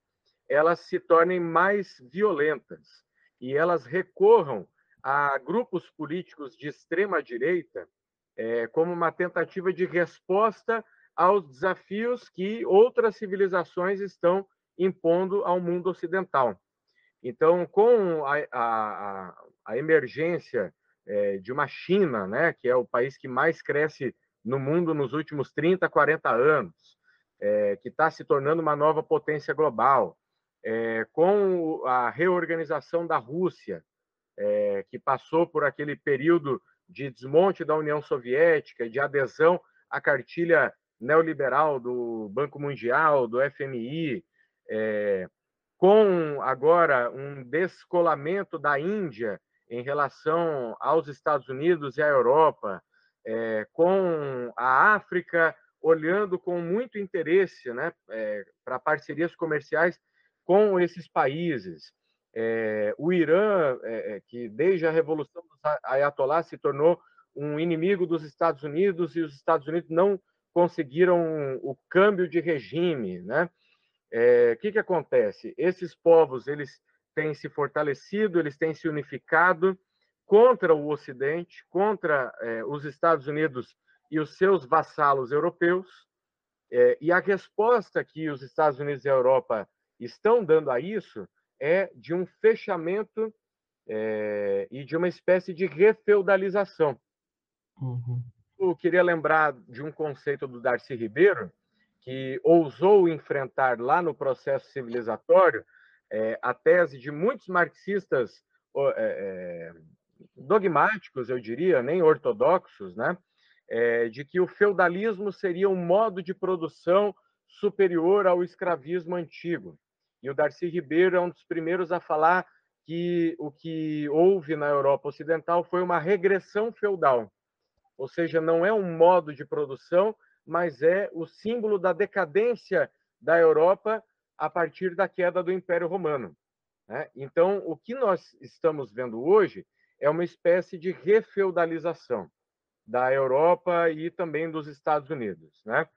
elas se tornem mais violentas e elas recorram a grupos políticos de extrema direita é, como uma tentativa de resposta aos desafios que outras civilizações estão impondo ao mundo ocidental. Então, com a, a, a emergência é, de uma China, né, que é o país que mais cresce no mundo nos últimos 30, 40 anos, é, que está se tornando uma nova potência global, é, com a reorganização da Rússia, é, que passou por aquele período de desmonte da União Soviética, de adesão à cartilha neoliberal do Banco Mundial, do FMI, é, com agora um descolamento da Índia em relação aos Estados Unidos e à Europa, é, com a África olhando com muito interesse né, é, para parcerias comerciais com esses países. É, o Irã, é, é, que desde a Revolução dos se tornou um inimigo dos Estados Unidos e os Estados Unidos não conseguiram o câmbio de regime, né? É, o que, que acontece? Esses povos eles têm se fortalecido, eles têm se unificado contra o Ocidente, contra é, os Estados Unidos e os seus vassalos europeus. É, e a resposta que os Estados Unidos e a Europa estão dando a isso é de um fechamento é, e de uma espécie de refeudalização. Uhum. Eu queria lembrar de um conceito do Darcy Ribeiro, que ousou enfrentar lá no processo civilizatório é, a tese de muitos marxistas é, dogmáticos, eu diria, nem ortodoxos, né? É, de que o feudalismo seria um modo de produção superior ao escravismo antigo. E o Darcy Ribeiro é um dos primeiros a falar que o que houve na Europa Ocidental foi uma regressão feudal. Ou seja, não é um modo de produção, mas é o símbolo da decadência da Europa a partir da queda do Império Romano. Né? Então, o que nós estamos vendo hoje é uma espécie de refeudalização da Europa e também dos Estados Unidos. Né?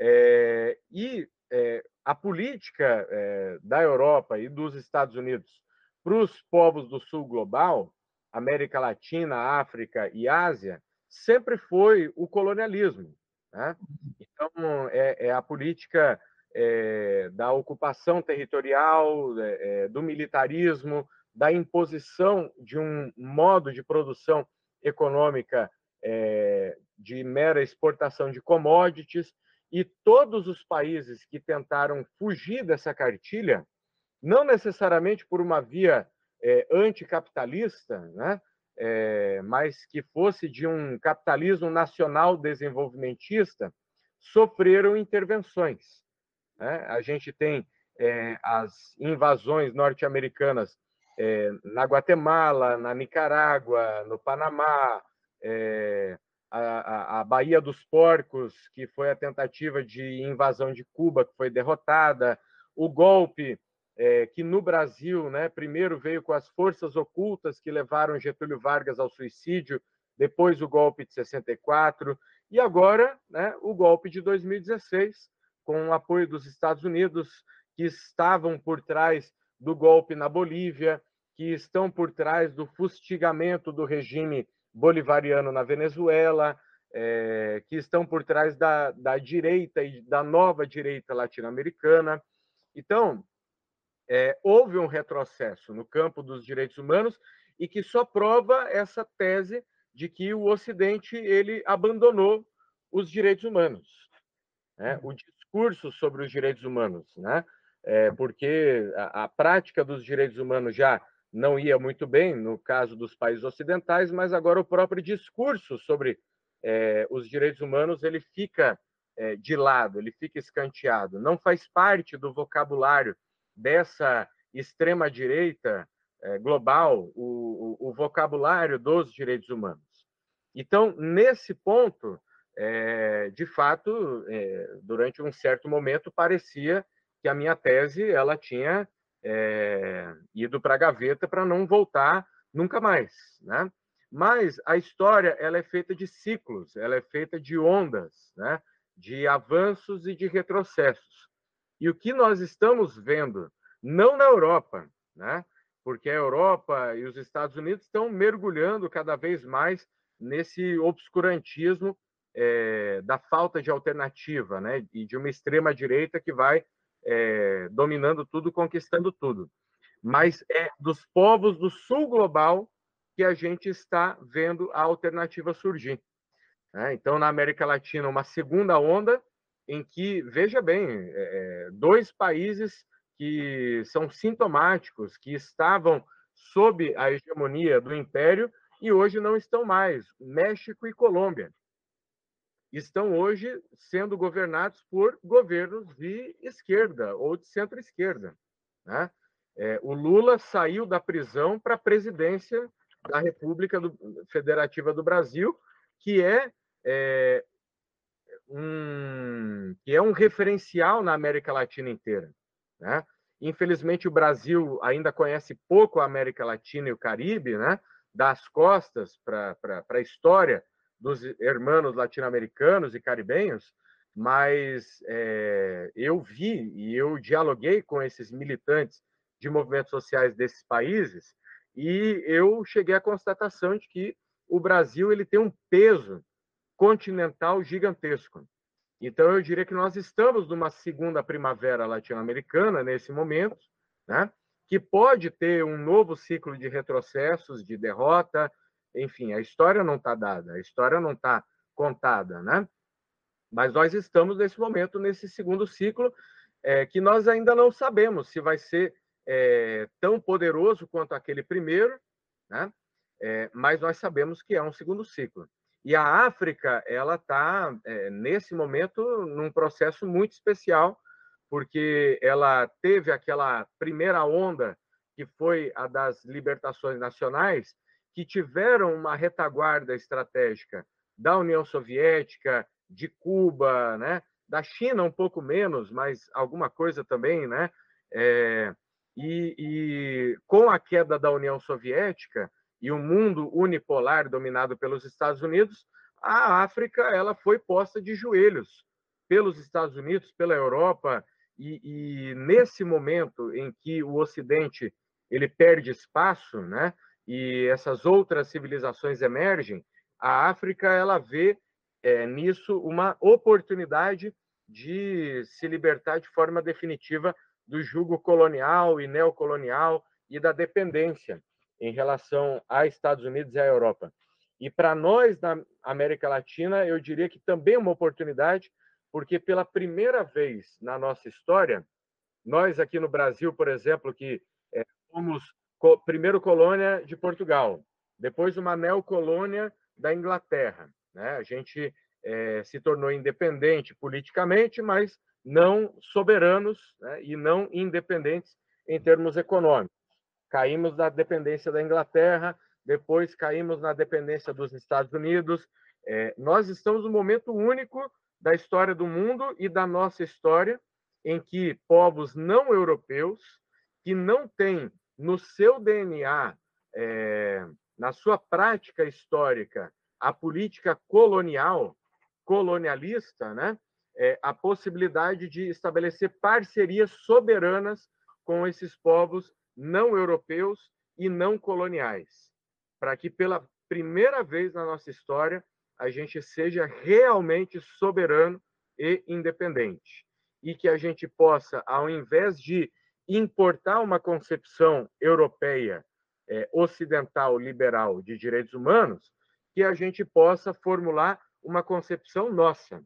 É, e é, a política é, da Europa e dos Estados Unidos para os povos do sul global, América Latina, África e Ásia, sempre foi o colonialismo. Né? Então, é, é a política é, da ocupação territorial, do militarismo, da imposição de um modo de produção econômica de mera exportação de commodities, e todos os países que tentaram fugir dessa cartilha, não necessariamente por uma via é, anticapitalista, né? É, mas que fosse de um capitalismo nacional desenvolvimentista, sofreram intervenções. Né? A gente tem é, as invasões norte-americanas é, na Guatemala, na Nicarágua, no Panamá, é, a, a, Baía dos Porcos, que foi a tentativa de invasão de Cuba, que foi derrotada, o golpe é, que no Brasil, né, primeiro veio com as forças ocultas que levaram Getúlio Vargas ao suicídio, depois o golpe de 64 e agora, né, o golpe de 2016, com o apoio dos Estados Unidos, que estavam por trás do golpe na Bolívia, que estão por trás do fustigamento do regime bolivariano na Venezuela, é, que estão por trás da, da direita e da nova direita latino-americana. Então, é, houve um retrocesso no campo dos direitos humanos e que só prova essa tese de que o Ocidente ele abandonou os direitos humanos, né? o discurso sobre os direitos humanos, né? É, porque a, a prática dos direitos humanos já não ia muito bem no caso dos países ocidentais, mas agora o próprio discurso sobre é, os direitos humanos ele fica é, de lado, ele fica escanteado, não faz parte do vocabulário dessa extrema direita é, global o, o, o, vocabulário dos direitos humanos. Então, nesse ponto, de fato, durante um certo momento parecia que a minha tese ela tinha é, ido para a gaveta para não voltar nunca mais, né? Mas a história ela é feita de ciclos, ela é feita de ondas, né? De avanços e de retrocessos. E o que nós estamos vendo, não na Europa, né? Porque a Europa e os Estados Unidos estão mergulhando cada vez mais nesse obscurantismo é, da falta de alternativa, né? E de uma extrema direita que vai é, dominando tudo, conquistando tudo. Mas é dos povos do sul global que a gente está vendo a alternativa surgir. Né? Então, na América Latina, uma segunda onda em que, veja bem, é, é dois países que são sintomáticos, que estavam sob a hegemonia do império e hoje não estão mais, México e Colômbia estão hoje sendo governados por governos de esquerda ou de centro-esquerda. Né? É, o Lula saiu da prisão para a presidência da República do, Federativa do Brasil, que é, é, um, que é um referencial na América Latina inteira. Né? Infelizmente, o Brasil ainda conhece pouco a América Latina e o Caribe, né? das costas para a história dos hermanos latino-americanos e caribenhos, mas é, eu vi e eu dialoguei com esses militantes de movimentos sociais desses países e eu cheguei à constatação de que o Brasil ele tem um peso continental gigantesco. Então, eu diria que nós estamos numa segunda primavera latino-americana nesse momento, né? que pode ter um novo ciclo de retrocessos, de derrota, enfim, a história não está dada, a história não está contada, né? Mas nós estamos nesse momento, nesse segundo ciclo, é, que nós ainda não sabemos se vai ser é, tão poderoso quanto aquele primeiro, né? É, mas nós sabemos que é um segundo ciclo. E a África, ela está, é, nesse momento, num processo muito especial, porque ela teve aquela primeira onda, que foi a das libertações nacionais, que tiveram uma retaguarda estratégica da União Soviética, de Cuba, né? da China um pouco menos, mas alguma coisa também, né? É, e, e, com a queda da União Soviética e o mundo unipolar dominado pelos Estados Unidos, a África ela foi posta de joelhos pelos Estados Unidos, pela Europa e, e, nesse momento em que o Ocidente ele perde espaço, né, e essas outras civilizações emergem, a África ela vê é, nisso uma oportunidade de se libertar de forma definitiva do jugo colonial e neocolonial e da dependência em relação a Estados Unidos e à Europa. E para nós na América Latina, eu diria que também é uma oportunidade porque pela primeira vez na nossa história, nós aqui no Brasil, por exemplo, que é, fomos co primeiro colônia de Portugal, depois uma neocolônia da Inglaterra, né? A gente é, se tornou independente politicamente, mas não soberanos né? e não independentes em termos econômicos. Caímos na dependência da Inglaterra, depois caímos na dependência dos Estados Unidos. É, nós estamos no momento único da história do mundo e da nossa história, em que povos não europeus, que não têm no seu DNA, é, na sua prática histórica, a política colonial, colonialista, né? É, a possibilidade de estabelecer parcerias soberanas com esses povos não europeus e não coloniais, para que pela primeira vez na nossa história a gente seja realmente soberano e independente. E que a gente possa, ao invés de importar uma concepção europeia, é, ocidental, liberal de direitos humanos, que a gente possa formular uma concepção nossa,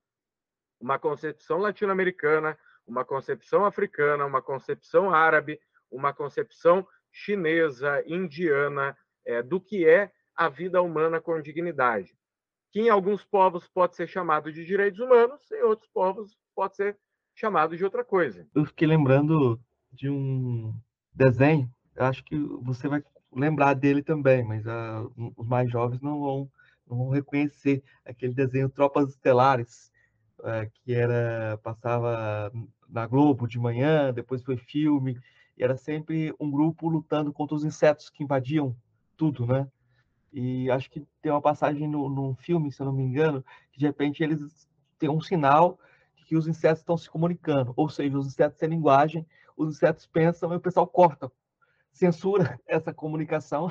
uma concepção latino-americana, uma concepção africana, uma concepção árabe, uma concepção chinesa, indiana, é, do que é a vida humana com dignidade que em alguns povos pode ser chamado de direitos humanos, em outros povos pode ser chamado de outra coisa. Eu fiquei lembrando de um desenho, acho que você vai lembrar dele também, mas uh, os mais jovens não vão, não vão reconhecer aquele desenho Tropas Estelares, uh, que era passava na Globo de manhã, depois foi filme, e era sempre um grupo lutando contra os insetos que invadiam tudo, né? E acho que tem uma passagem no, no filme, se eu não me engano, que de repente eles têm um sinal de que os insetos estão se comunicando. Ou seja, os insetos têm linguagem, os insetos pensam e o pessoal corta, censura essa comunicação.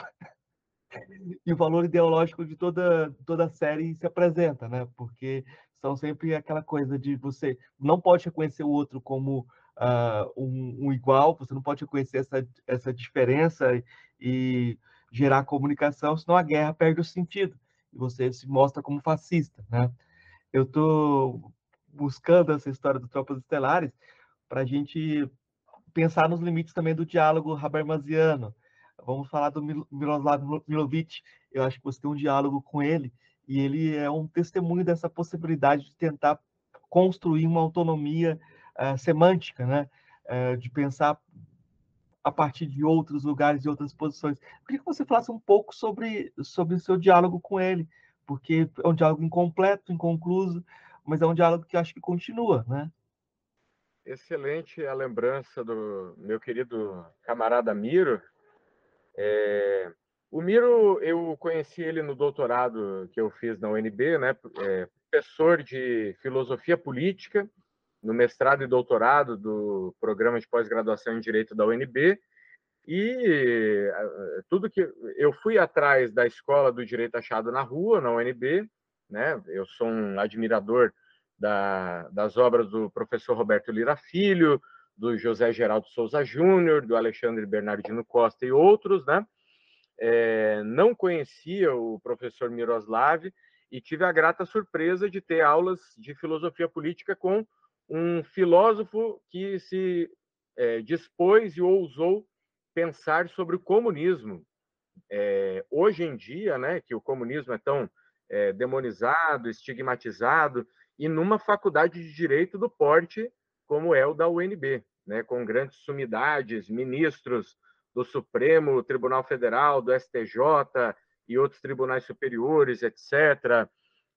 e o valor ideológico de toda, toda a série se apresenta, né? Porque são sempre aquela coisa de você não pode reconhecer o outro como uh, um, um, igual, você não pode reconhecer essa, essa diferença e gerar comunicação, senão a guerra perde o sentido e você se mostra como fascista, né? Eu estou buscando essa história dos Tropas Estelares para a gente pensar nos limites também do diálogo habermasiano. Vamos falar do Miroslav Milovic, eu acho que você tem um diálogo com ele, e ele é um testemunho dessa possibilidade de tentar construir uma autonomia uh, semântica, né? Uh, de pensar a partir de outros lugares e outras posições. Eu queria que você falasse um pouco sobre, sobre o seu diálogo com ele, porque é um diálogo incompleto, inconcluso, mas é um diálogo que acho que continua, né? Excelente a lembrança do meu querido camarada Miro. É... O Miro, eu conheci ele no doutorado que eu fiz na UNB, né? É, professor de filosofia política no mestrado e doutorado do programa de pós-graduação em Direito da UNB, E tudo que eu fui atrás da escola do direito achado na rua, na UNB, né? Eu sou um admirador da, das obras do professor Roberto Lira Filho, do José Geraldo Souza Júnior, do Alexandre Bernardino Costa e outros, né? É, não conhecia o professor Miroslav e tive a grata surpresa de ter aulas de filosofia política com um filósofo que se é, dispôs e ousou pensar sobre o comunismo. É, hoje em dia, né, que o comunismo é tão é, demonizado, estigmatizado, e numa faculdade de direito do porte como é o da UNB, né, com grandes sumidades, ministros do Supremo Tribunal Federal, do STJ e outros tribunais superiores, etc.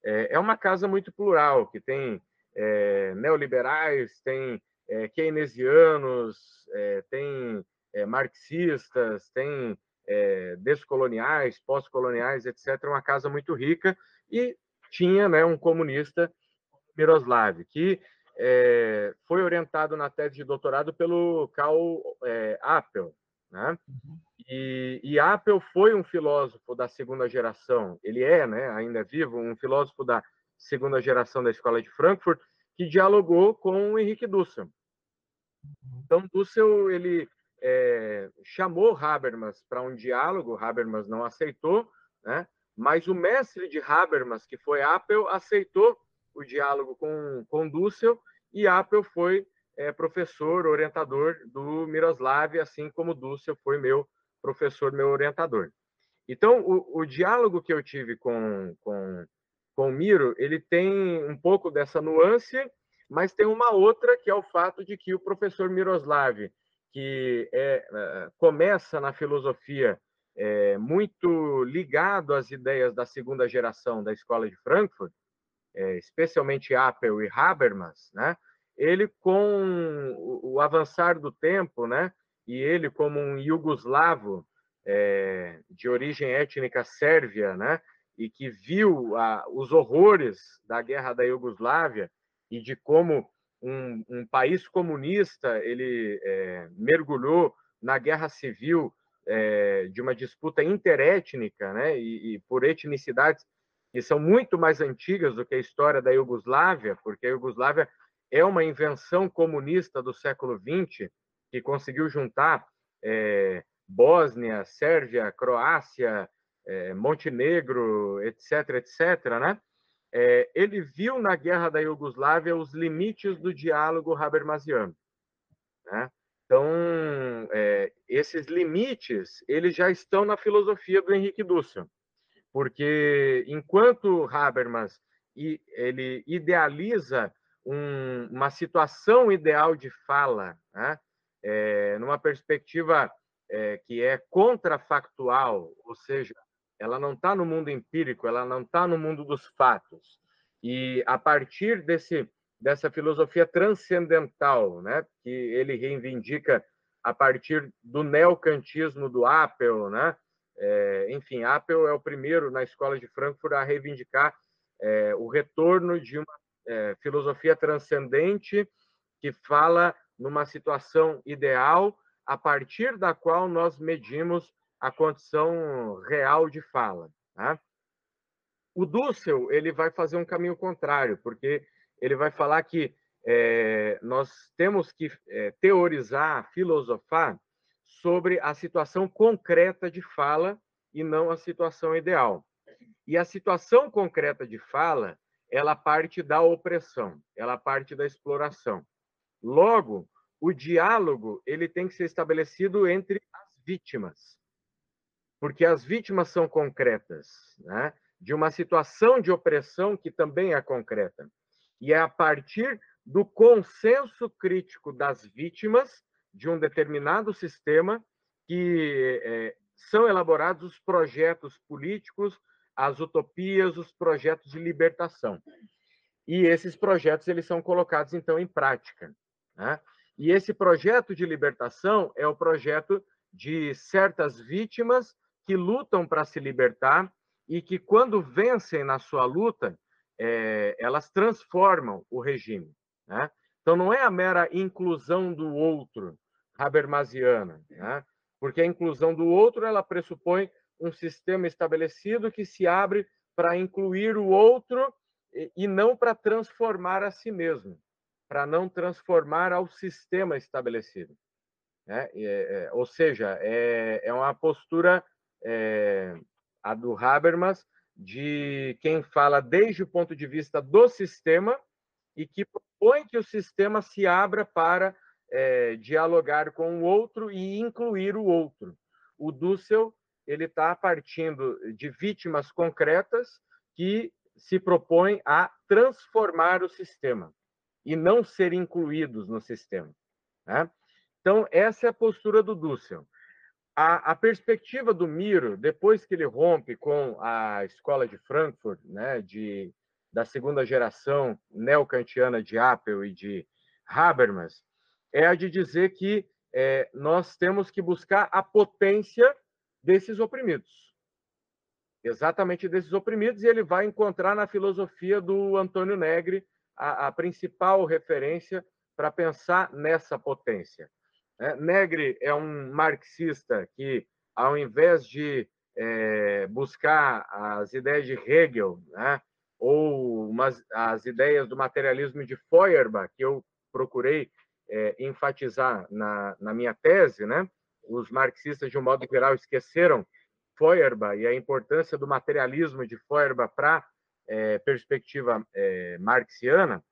É, é uma casa muito plural, que tem é, neoliberais, tem é, keynesianos, é, tem é, marxistas, tem é, descoloniais, pós-coloniais, etc. Uma casa muito rica e tinha né, um comunista, Miroslav, que é, foi orientado na tese de doutorado pelo Karl é, Appel. Né? Uhum. E, e Appel foi um filósofo da segunda geração, ele é, né, ainda é vivo, um filósofo da segunda geração da Escola de Frankfurt, que dialogou com o Henrique Dussel. Uhum. Então, Dussel ele é, chamou Habermas para um diálogo, Habermas não aceitou, né? mas o mestre de Habermas, que foi Appel, aceitou o diálogo com, com Dussel, e Appel foi é, professor, orientador do Miroslav, assim como Dussel foi meu professor, meu orientador. Então, o, o diálogo que eu tive com, com, com o Miro, ele tem um pouco dessa nuance, mas tem uma outra, que é o fato de que o professor Miroslav, que é, é, começa na filosofia é, muito ligado às ideias da segunda geração da escola de Frankfurt, é, especialmente Appel e Habermas, né? Ele com o, o, avançar do tempo, né? E ele como um iugoslavo é, de origem étnica sérvia, né? E que viu a, os horrores da guerra da Iugoslávia e de como um, um país comunista ele é, mergulhou na guerra civil é, de uma disputa interétnica, né, e, e, por etnicidades que são muito mais antigas do que a história da Iugoslávia, porque a Iugoslávia é uma invenção comunista do século XX que conseguiu juntar é, Bósnia, Sérvia, Croácia, é, Montenegro, etc., etc., né? é, ele viu na guerra da Iugoslávia os limites do diálogo habermasiano. Né? Então, esses limites eles já estão na filosofia do Henrique Dussel, porque enquanto Habermas ele idealiza um, uma situação ideal de fala, né? é, numa perspectiva é, que é contrafactual, ou seja, ela não está no mundo empírico, ela não está no mundo dos fatos. E a partir desse dessa filosofia transcendental, né, que ele reivindica a partir do neocantismo do Appel, né? É, enfim, Appel é o primeiro na escola de Frankfurt a reivindicar é, o retorno de uma é, filosofia transcendente que fala numa situação ideal a partir da qual nós medimos a condição real de fala. Tá? O Dussel ele vai fazer um caminho contrário, porque ele vai falar que é, nós temos que é, teorizar, filosofar sobre a situação concreta de fala e não a situação ideal. E a situação concreta de fala, ela parte da opressão, ela parte da exploração. Logo, o diálogo ele tem que ser estabelecido entre as vítimas porque as vítimas são concretas, né? de uma situação de opressão que também é concreta. E é a partir do consenso crítico das vítimas de um determinado sistema que é, são elaborados os projetos políticos, as utopias, os projetos de libertação. E esses projetos eles são colocados então em prática. Né? E esse projeto de libertação é o projeto de certas vítimas que lutam para se libertar e que, quando vencem na sua luta, é, elas transformam o regime. Né? Então, não é a mera inclusão do outro, Habermasiana, né? porque a inclusão do outro ela pressupõe um sistema estabelecido que se abre para incluir o outro e não para transformar a si mesmo, para não transformar ao sistema estabelecido. Né? É, é, ou seja, é, é uma postura, é, a do Habermas, de quem fala desde o ponto de vista do sistema e que propõe que o sistema se abra para é, dialogar com o outro e incluir o outro. O Dussel ele está partindo de vítimas concretas que se propõem a transformar o sistema e não ser incluídos no sistema. Né? Então, essa é a postura do Dussel. A, a, perspectiva do Miro, depois que ele rompe com a escola de Frankfurt, né, de, da segunda geração neocantiana de Apple e de Habermas, é a de dizer que é, nós temos que buscar a potência desses oprimidos. Exatamente desses oprimidos, e ele vai encontrar na filosofia do Antônio Negri a, a principal referência para pensar nessa potência. É, Negri é um marxista que, ao invés de é, buscar as ideias de Hegel, né, ou umas, as ideias do materialismo de Feuerbach, que eu procurei é, enfatizar na, na minha tese, né, os marxistas, de um modo geral, esqueceram Feuerbach e a importância do materialismo de Feuerbach para é, perspectiva é, marxiana,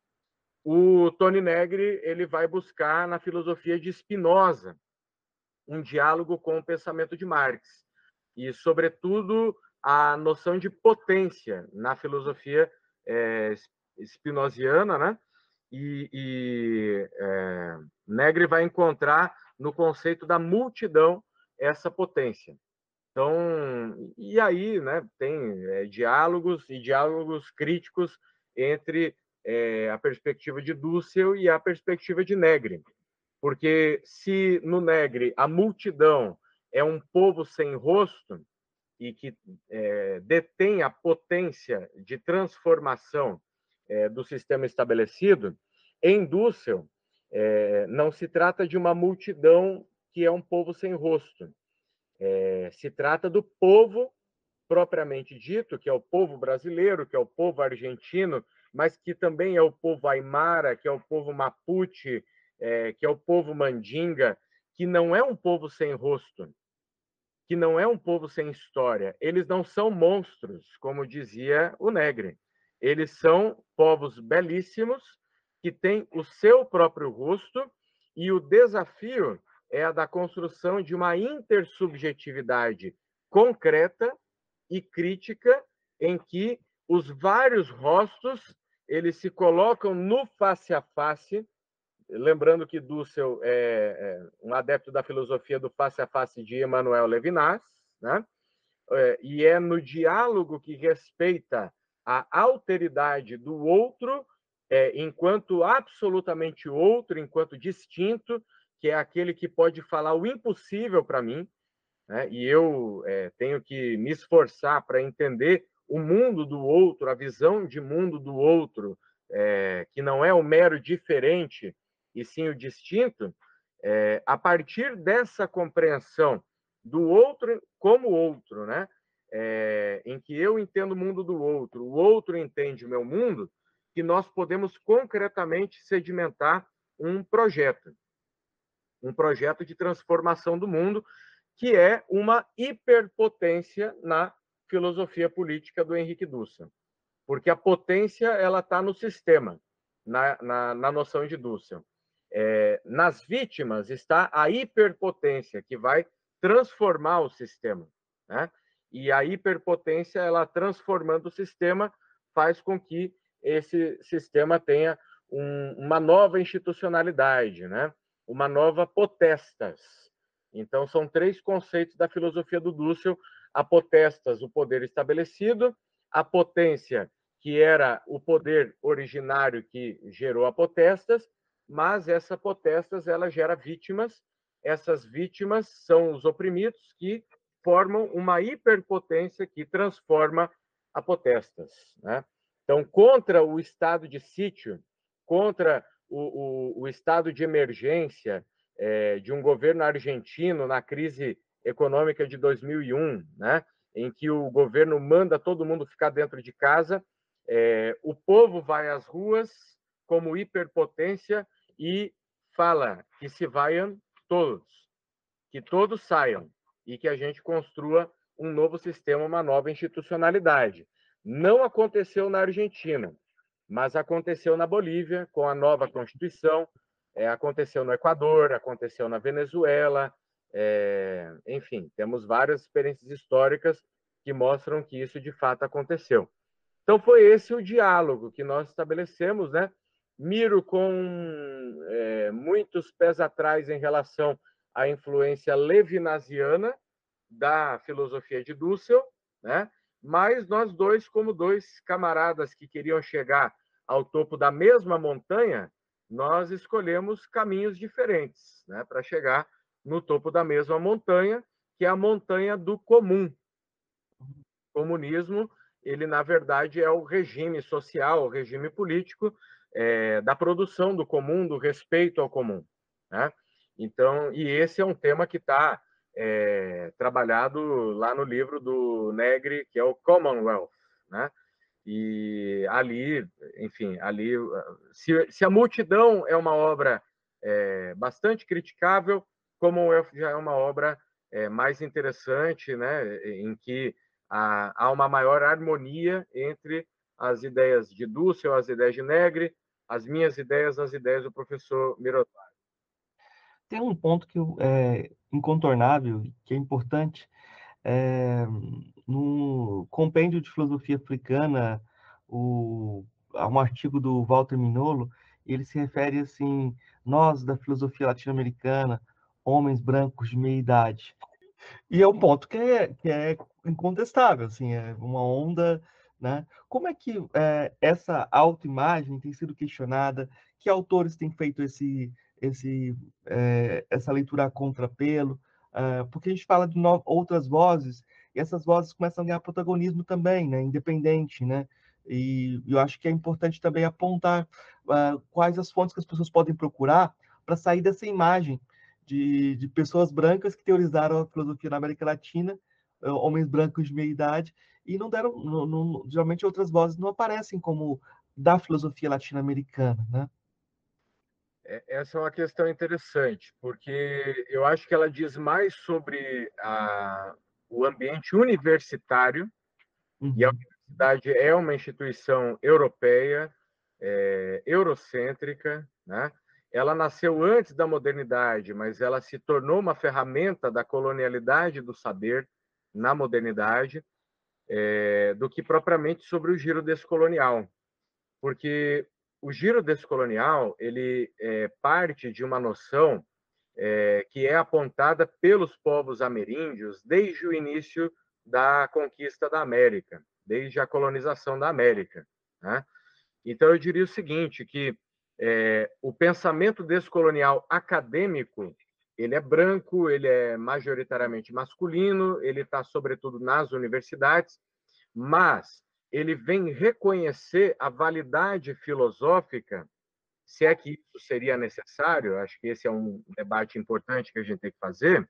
o Tony Negri ele vai buscar na filosofia de Spinoza um diálogo com o pensamento de Marx e, sobretudo, a noção de potência na filosofia é, spinoziana, né? E, e é, Negri vai encontrar no conceito da multidão essa potência. Então, e aí, né, tem é, diálogos e diálogos críticos entre é, a perspectiva de Dussel e a perspectiva de Negri. Porque se no Negri a multidão é um povo sem rosto e que é, detém a potência de transformação é, do sistema estabelecido, em Dussel é, não se trata de uma multidão que é um povo sem rosto. É, se trata do povo propriamente dito, que é o povo brasileiro, que é o povo argentino, mas que também é o povo aimara, que é o povo mapuche, é, que é o povo mandinga, que não é um povo sem rosto, que não é um povo sem história. Eles não são monstros, como dizia o Negre. Eles são povos belíssimos que tem o seu próprio rosto e o desafio é a da construção de uma intersubjetividade concreta e crítica em que os vários rostos eles se colocam no face a face, lembrando que Dussel é, é um adepto da filosofia do face a face de Emmanuel Levinas, né? É, e é no diálogo que respeita a alteridade do outro é, enquanto absolutamente outro, enquanto distinto, que é aquele que pode falar o impossível para mim, né? e eu é, tenho que me esforçar para entender o mundo do outro, a visão de mundo do outro, é, que não é o mero diferente, e sim o distinto, é, a partir dessa compreensão do outro como outro, né? É, em que eu entendo o mundo do outro, o outro entende o meu mundo, que nós podemos concretamente sedimentar um projeto, um projeto de transformação do mundo, que é uma hiperpotência na filosofia política do Henrique Dussel. Porque a potência ela está no sistema, na, na, na, noção de Dussel. É, nas vítimas está a hiperpotência, que vai transformar o sistema. Né? E a hiperpotência, ela transformando o sistema, faz com que esse sistema tenha um, uma nova institucionalidade, né? uma nova potestas. Então, são três conceitos da filosofia do Dussel: a potestas, o poder estabelecido, a potência, que era o poder originário que gerou a potestas, mas essa potestas ela gera vítimas. Essas vítimas são os oprimidos que formam uma hiperpotência que transforma a potestas. Né? Então, contra o estado de sítio, contra o, o, o estado de emergência é, de um governo argentino na crise econômica de 2001, né, em que o governo manda todo mundo ficar dentro de casa, é, o povo vai às ruas como hiperpotência e fala que se vaiam todos, que todos saiam e que a gente construa um novo sistema, uma nova institucionalidade. Não aconteceu na Argentina, mas aconteceu na Bolívia com a nova Constituição, é, aconteceu no Equador, aconteceu na Venezuela, é, enfim, temos várias experiências históricas que mostram que isso de fato aconteceu. Então foi esse o diálogo que nós estabelecemos, né? Miro com é, muitos pés atrás em relação à influência levinasiana da filosofia de Dussel, né? Mas nós dois, como dois camaradas que queriam chegar ao topo da mesma montanha, nós escolhemos caminhos diferentes, né? Para chegar no topo da mesma montanha, que é a montanha do comum. O comunismo, ele na verdade é o regime social, o regime político é, da produção do comum, do respeito ao comum. Né? Então, e esse é um tema que está é, trabalhado lá no livro do Negri, que é o Commonwealth, né? E ali, enfim, ali, se, se a multidão é uma obra é, bastante criticável, Commonwealth já é uma obra é, mais interessante, né, em que há, há, uma maior harmonia entre as ideias de Dussel, as ideias de Negri, as minhas ideias, as ideias do professor Miroslav. Tem um ponto que é incontornável, que é importante, é, no compêndio de filosofia africana, o, há um artigo do Walter Minolo, ele se refere assim, nós da filosofia latino-americana, homens brancos de meia idade. E é um ponto que é, que é incontestável, assim, é uma onda, né? Como é que é, essa autoimagem tem sido questionada? Que autores têm feito esse, esse, é, essa leitura a contrapelo? É, porque a gente fala de outras vozes e essas vozes começam a ganhar protagonismo também, né? Independente, né? E eu acho que é importante também apontar uh, quais as fontes que as pessoas podem procurar para sair dessa imagem de, de pessoas brancas que teorizaram a filosofia na América Latina, eh, homens brancos de meia idade, e não deram, não, não, geralmente outras vozes não aparecem como da filosofia latino-americana, né? É, essa é uma questão interessante, porque eu acho que ela diz mais sobre a, o ambiente universitário, uhum. e a universidade é uma instituição europeia, é, eurocêntrica, né? ela nasceu antes da modernidade, mas ela se tornou uma ferramenta da colonialidade do saber na modernidade, é, do que propriamente sobre o giro descolonial, porque o giro descolonial ele é, parte de uma noção é, que é apontada pelos povos ameríndios desde o início da conquista da América, desde a colonização da América. Né? Então eu diria o seguinte, que é, o pensamento descolonial acadêmico ele é branco, ele é majoritariamente masculino, ele está sobretudo nas universidades, mas ele vem reconhecer a validade filosófica, se é que isso seria necessário, acho que esse é um debate importante que a gente tem que fazer,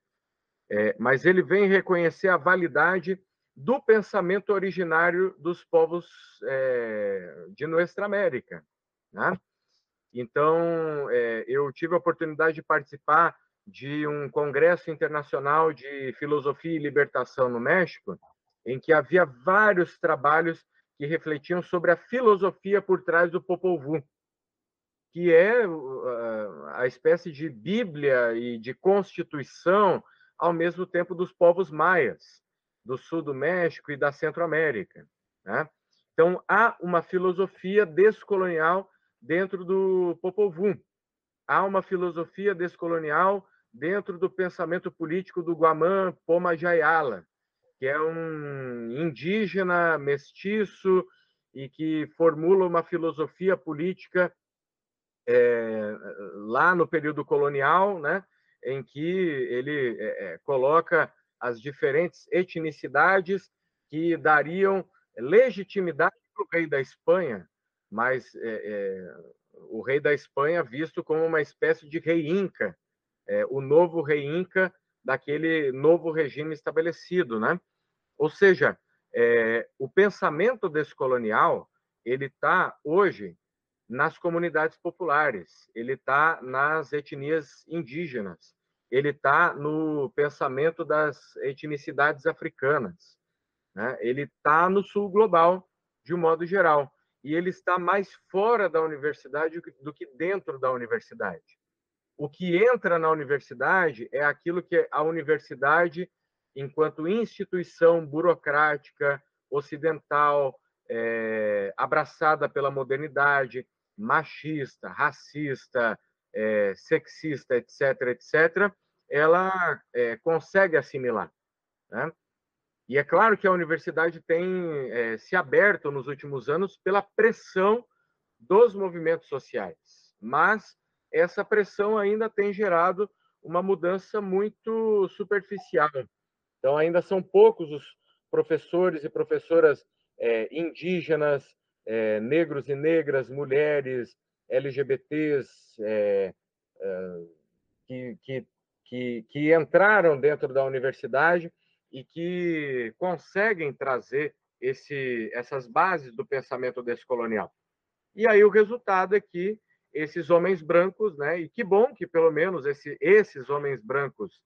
é, mas ele vem reconhecer a validade do pensamento originário dos povos é, de Nuestra América. Né? Então, é, eu tive a oportunidade de participar de um congresso internacional de filosofia e libertação no México, em que havia vários trabalhos que refletiam sobre a filosofia por trás do Popol Vuh, que é a espécie de Bíblia e de constituição ao mesmo tempo dos povos maias, do sul do México e da Centro-América. Né? Então, há uma filosofia descolonial dentro do Popol Vuh. Há uma filosofia descolonial dentro do pensamento político do Guamã Poma Jayala, que é um indígena mestiço e que formula uma filosofia política é, lá no período colonial, né, em que ele é, é coloca as diferentes etnicidades que dariam legitimidade para o rei da Espanha mas é, é, o rei da Espanha visto como uma espécie de rei inca, é, o novo rei Inca daquele novo regime estabelecido, né? Ou seja, é, o pensamento descolonial ele está hoje nas comunidades populares, ele está nas etnias indígenas, ele está no pensamento das etnicidades africanas, né? ele está no sul global, de um modo geral, e ele está mais fora da universidade do que dentro da universidade. O que entra na universidade é aquilo que a universidade, enquanto instituição burocrática, ocidental, é, abraçada pela modernidade, machista, racista, é, sexista, etc., etc., ela é, consegue assimilar. Né? E é claro que a universidade tem é, se aberto nos últimos anos pela pressão dos movimentos sociais, mas essa pressão ainda tem gerado uma mudança muito superficial. Então, ainda são poucos os professores e professoras é, indígenas, é, negros e negras, mulheres, LGBTs, é, é, que, que, que, que entraram dentro da universidade e que conseguem trazer esse, essas bases do pensamento descolonial. E aí o resultado é que esses homens brancos, né, e que bom que pelo menos esse, esses homens brancos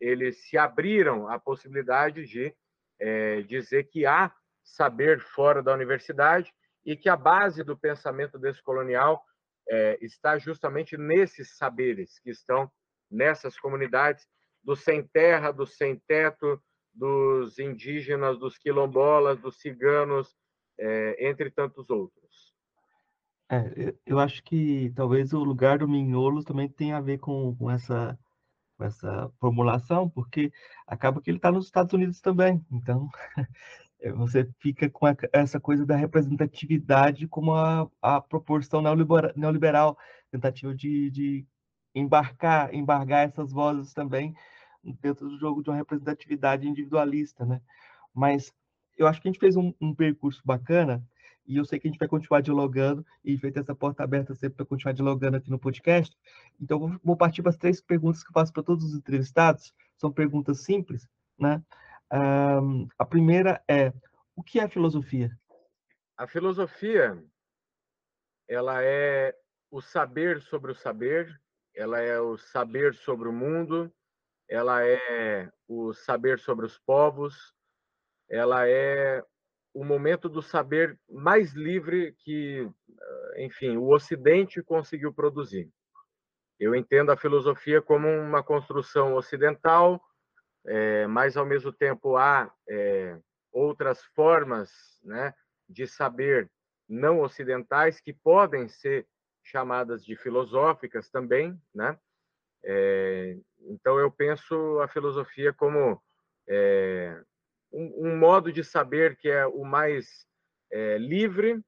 eles se abriram à possibilidade de é, dizer que há saber fora da universidade e que a base do pensamento descolonial é, está justamente nesses saberes que estão nessas comunidades dos sem terra, dos sem teto, dos indígenas, dos quilombolas, dos ciganos, é, entre tantos outros. É, eu acho que talvez o lugar do Minholos também tenha a ver com, com essa com essa formulação, porque acaba que ele está nos Estados Unidos também. Então, É, você fica com essa coisa da representatividade como a, a proporção neoliberal, neoliberal tentativa de, de embarcar, embargar essas vozes também dentro do jogo de uma representatividade individualista, né? Mas eu acho que a gente fez um, um percurso bacana e eu sei que a gente vai continuar dialogando e feita essa porta aberta sempre para continuar dialogando aqui no podcast. Então, vou, vou partir para as três perguntas que eu faço para todos os entrevistados. São perguntas simples, né? Um, a primeira é: o que é filosofia? A filosofia ela é o saber sobre o saber, ela é o saber sobre o mundo, ela é o saber sobre os povos, ela é o momento do saber mais livre que, enfim, o Ocidente conseguiu produzir. Eu entendo a filosofia como uma construção ocidental é, mas ao mesmo tempo há é, outras formas né, de saber não ocidentais que podem ser chamadas de filosóficas também, né? É, então eu penso a filosofia como é, um, um, modo de saber que é o mais é, livre,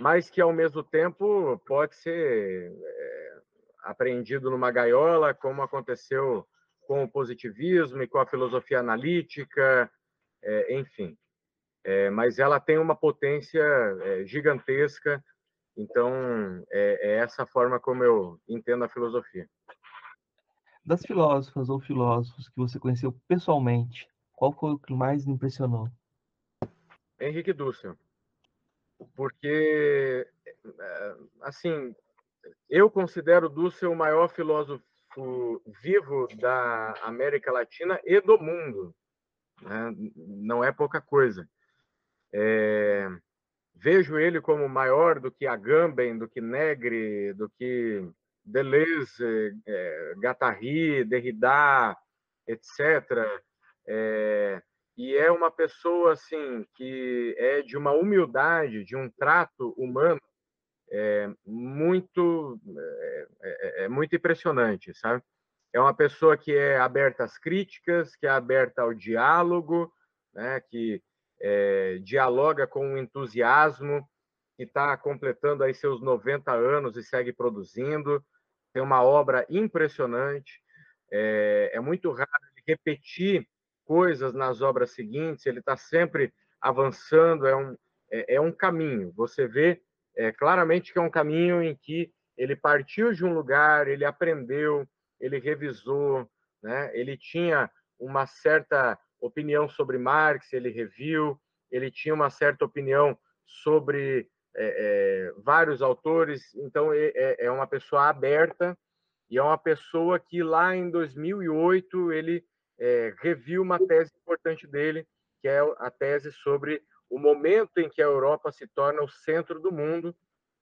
mas que ao mesmo tempo pode ser é, apreendido numa gaiola, como aconteceu com o positivismo e com a filosofia analítica, é, enfim. É, mas ela tem uma potência é, gigantesca, então é, é, essa forma como eu entendo a filosofia. Das filósofas ou filósofos que você conheceu pessoalmente, qual foi o que mais impressionou? Henrique Dussel. Porque, é, assim, eu considero Dussel o maior filósofo vivo da América Latina e do mundo. Né? Não é pouca coisa. É, vejo ele como maior do que Agamben, do que Negri, do que Deleuze, é, Derrida, etc. É, e é uma pessoa assim que é de uma humildade, de um trato humano é muito é, é, muito impressionante, sabe? É uma pessoa que é aberta às críticas, que é aberta ao diálogo, né? Que dialoga com um entusiasmo, que está completando aí seus 90 anos e segue produzindo. Tem uma obra impressionante. É, muito raro repetir coisas nas obras seguintes. Ele está sempre avançando. É um é, é um caminho. Você vê é, claramente que é um caminho em que ele partiu de um lugar, ele aprendeu, ele revisou, né? ele tinha uma certa opinião sobre Marx, ele reviu, ele tinha uma certa opinião sobre é, é, vários autores, então é, é, uma pessoa aberta e é uma pessoa que lá em 2008 ele é, reviu uma tese importante dele, que é a tese sobre o momento em que a Europa se torna o centro do mundo,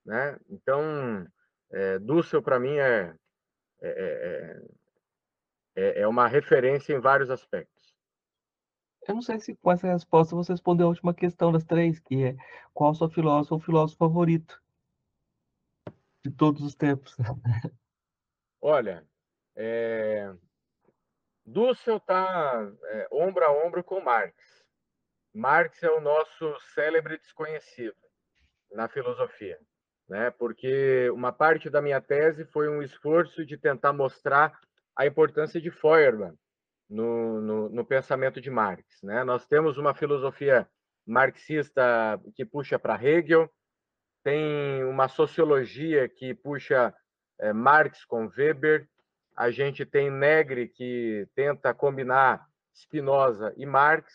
né? Então, é, Dussel para mim é, é, é, é uma referência em vários aspectos. Eu não sei se com essa resposta você respondeu a última questão das três, que é qual o seu filósofo ou filósofo favorito de todos os tempos? Olha, é... Dussel está é, ombro a ombro com Marx. Marx é o nosso célebre desconhecido na filosofia, né? Porque uma parte da minha tese foi um esforço de tentar mostrar a importância de Feuerbach no, no, no pensamento de Marx. Né? Nós temos uma filosofia marxista que puxa para Hegel, tem uma sociologia que puxa é, Marx com Weber, a gente tem Negri que tenta combinar Spinoza e Marx,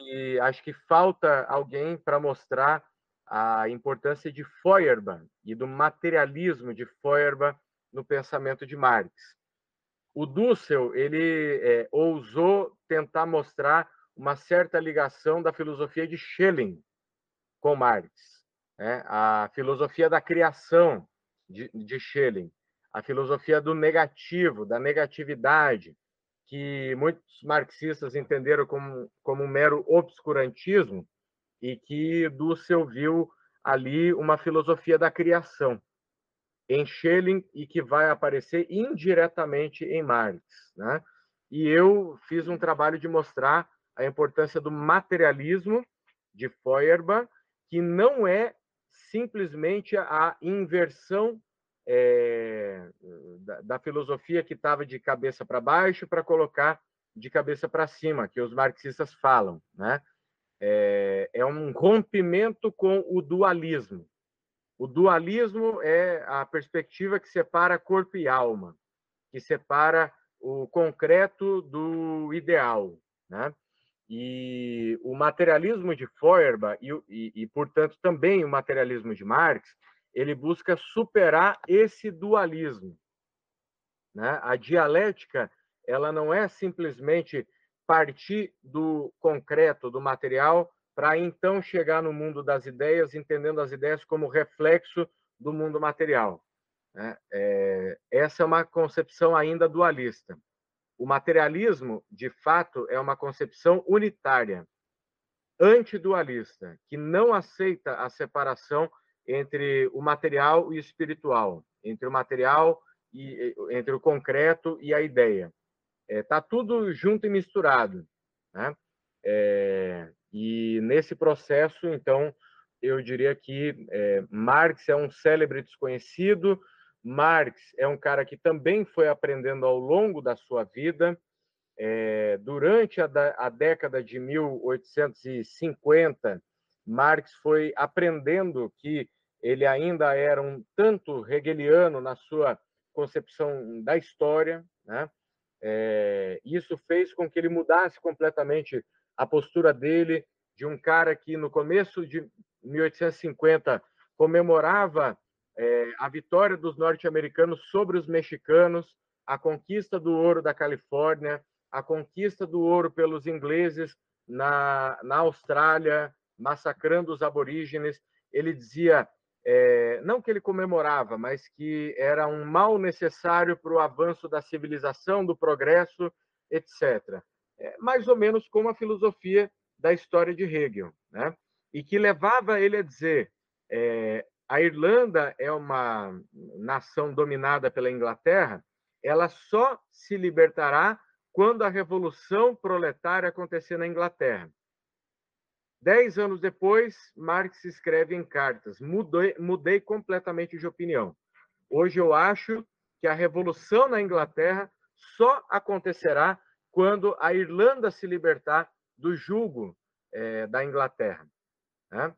e acho que falta alguém para mostrar a importância de Feuerbach e do materialismo de Feuerbach no pensamento de Marx o Dussel ele é, ousou tentar mostrar uma certa ligação da filosofia de Schelling com Marx, né? a filosofia da criação de, de Schelling, a filosofia do negativo, da negatividade, que muitos marxistas entenderam como, como um mero obscurantismo e que Dussel viu ali uma filosofia da criação em Schelling e que vai aparecer indiretamente em Marx. Né? E eu fiz um trabalho de mostrar a importância do materialismo de Feuerbach, que não é simplesmente a inversão é, da, da, filosofia que estava de cabeça para baixo para colocar de cabeça para cima, que os marxistas falam. Né? É, é um rompimento com o dualismo. O dualismo é a perspectiva que separa corpo e alma, que separa o concreto do ideal, né? E o materialismo de Feuerbach e, e, e, portanto, também o materialismo de Marx, ele busca superar esse dualismo. Né? A dialética, ela não é simplesmente partir do concreto, do material, para então chegar no mundo das ideias, entendendo as ideias como reflexo do mundo material. Né? É, essa é uma concepção ainda dualista. O materialismo, de fato, é uma concepção unitária, antidualista, que não aceita a separação entre o material e o espiritual, entre o material e entre o concreto e a ideia. Está é, tudo junto e misturado. Né? É, e nesse processo, então, eu diria que é, Marx é um célebre desconhecido, Marx é um cara que também foi aprendendo ao longo da sua vida. É, durante a, a década de 1850, Marx foi aprendendo que ele ainda era um tanto hegeliano na sua concepção da história. Né? É, isso fez com que ele mudasse completamente a postura dele de um cara que no começo de 1850 comemorava é, a vitória dos norte-americanos sobre os mexicanos, a conquista do ouro da Califórnia, a conquista do ouro pelos ingleses na, na Austrália, massacrando os aborígenes. Ele dizia, é, não que ele comemorava, mas que era um mal necessário para o avanço da civilização, do progresso, etc é, mais ou menos como a filosofia da história de Hegel, né? e que levava ele a dizer é, a Irlanda é uma nação dominada pela Inglaterra, ela só se libertará quando a revolução proletária acontecer na Inglaterra. Dez anos depois, Marx escreve em cartas: mudei, mudei completamente de opinião. Hoje eu acho que a revolução na Inglaterra só acontecerá quando a Irlanda se libertar do jugo é, da Inglaterra. Né?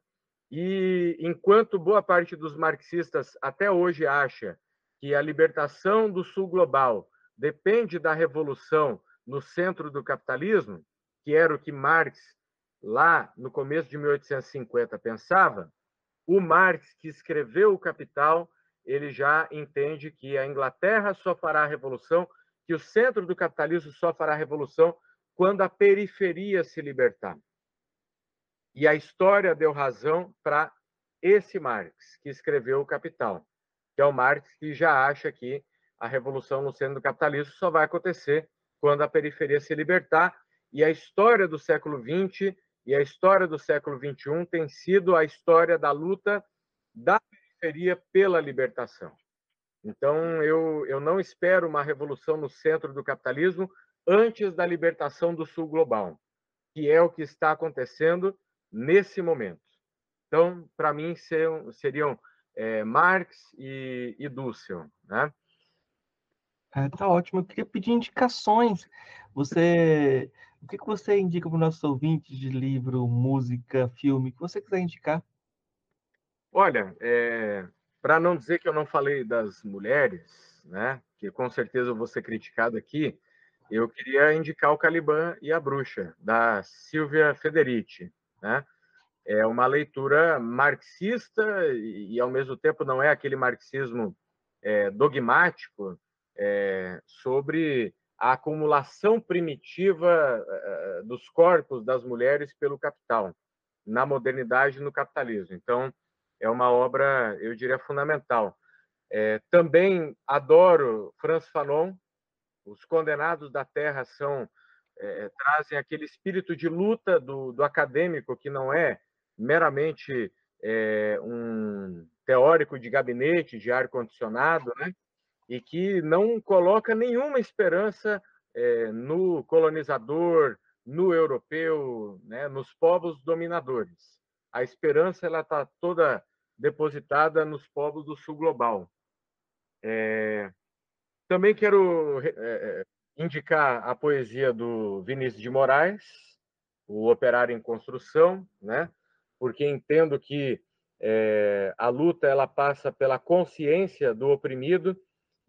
E enquanto boa parte dos marxistas até hoje acha que a libertação do Sul global depende da revolução no centro do capitalismo, que era o que Marx, lá no começo de 1850, pensava, o Marx, que escreveu O Capital, ele já entende que a Inglaterra só fará a revolução, que o centro do capitalismo só fará a revolução quando a periferia se libertar. E a história deu razão para esse Marx, que escreveu O Capital, que é o Marx que já acha que a revolução no centro do capitalismo só vai acontecer quando a periferia se libertar. E a história do século XX e a história do século XXI tem sido a história da luta da periferia pela libertação. Então, eu, eu não espero uma revolução no centro do capitalismo antes da libertação do sul global, que é o que está acontecendo nesse momento. Então, para mim, seriam, seriam é, Marx e, e Dussel. Né? É, tá ótimo. Eu queria pedir indicações. Você, o que, que você indica para os nossos ouvintes de livro, música, filme, que você quiser indicar? Olha, é, para não dizer que eu não falei das mulheres, né, que com certeza eu vou ser criticado aqui, eu queria indicar o Caliban e a Bruxa, da Silvia Federici. Né? É uma leitura marxista e, e, ao mesmo tempo, não é aquele marxismo é, dogmático é, sobre a acumulação primitiva é, dos corpos das mulheres pelo capital, na modernidade e no capitalismo. Então, é uma obra, eu diria, fundamental. É, também adoro Franz Fanon. Os Condenados da Terra são é, trazem aquele espírito de luta do, do acadêmico que não é meramente é, um teórico de gabinete de ar condicionado, né? E que não coloca nenhuma esperança é, no colonizador, no europeu, né? Nos povos dominadores. A esperança ela está toda depositada nos povos do sul global. É, também quero é, é, indicar a poesia do Vinícius de Moraes, o Operário em Construção, né? porque entendo que é, a luta ela passa pela consciência do oprimido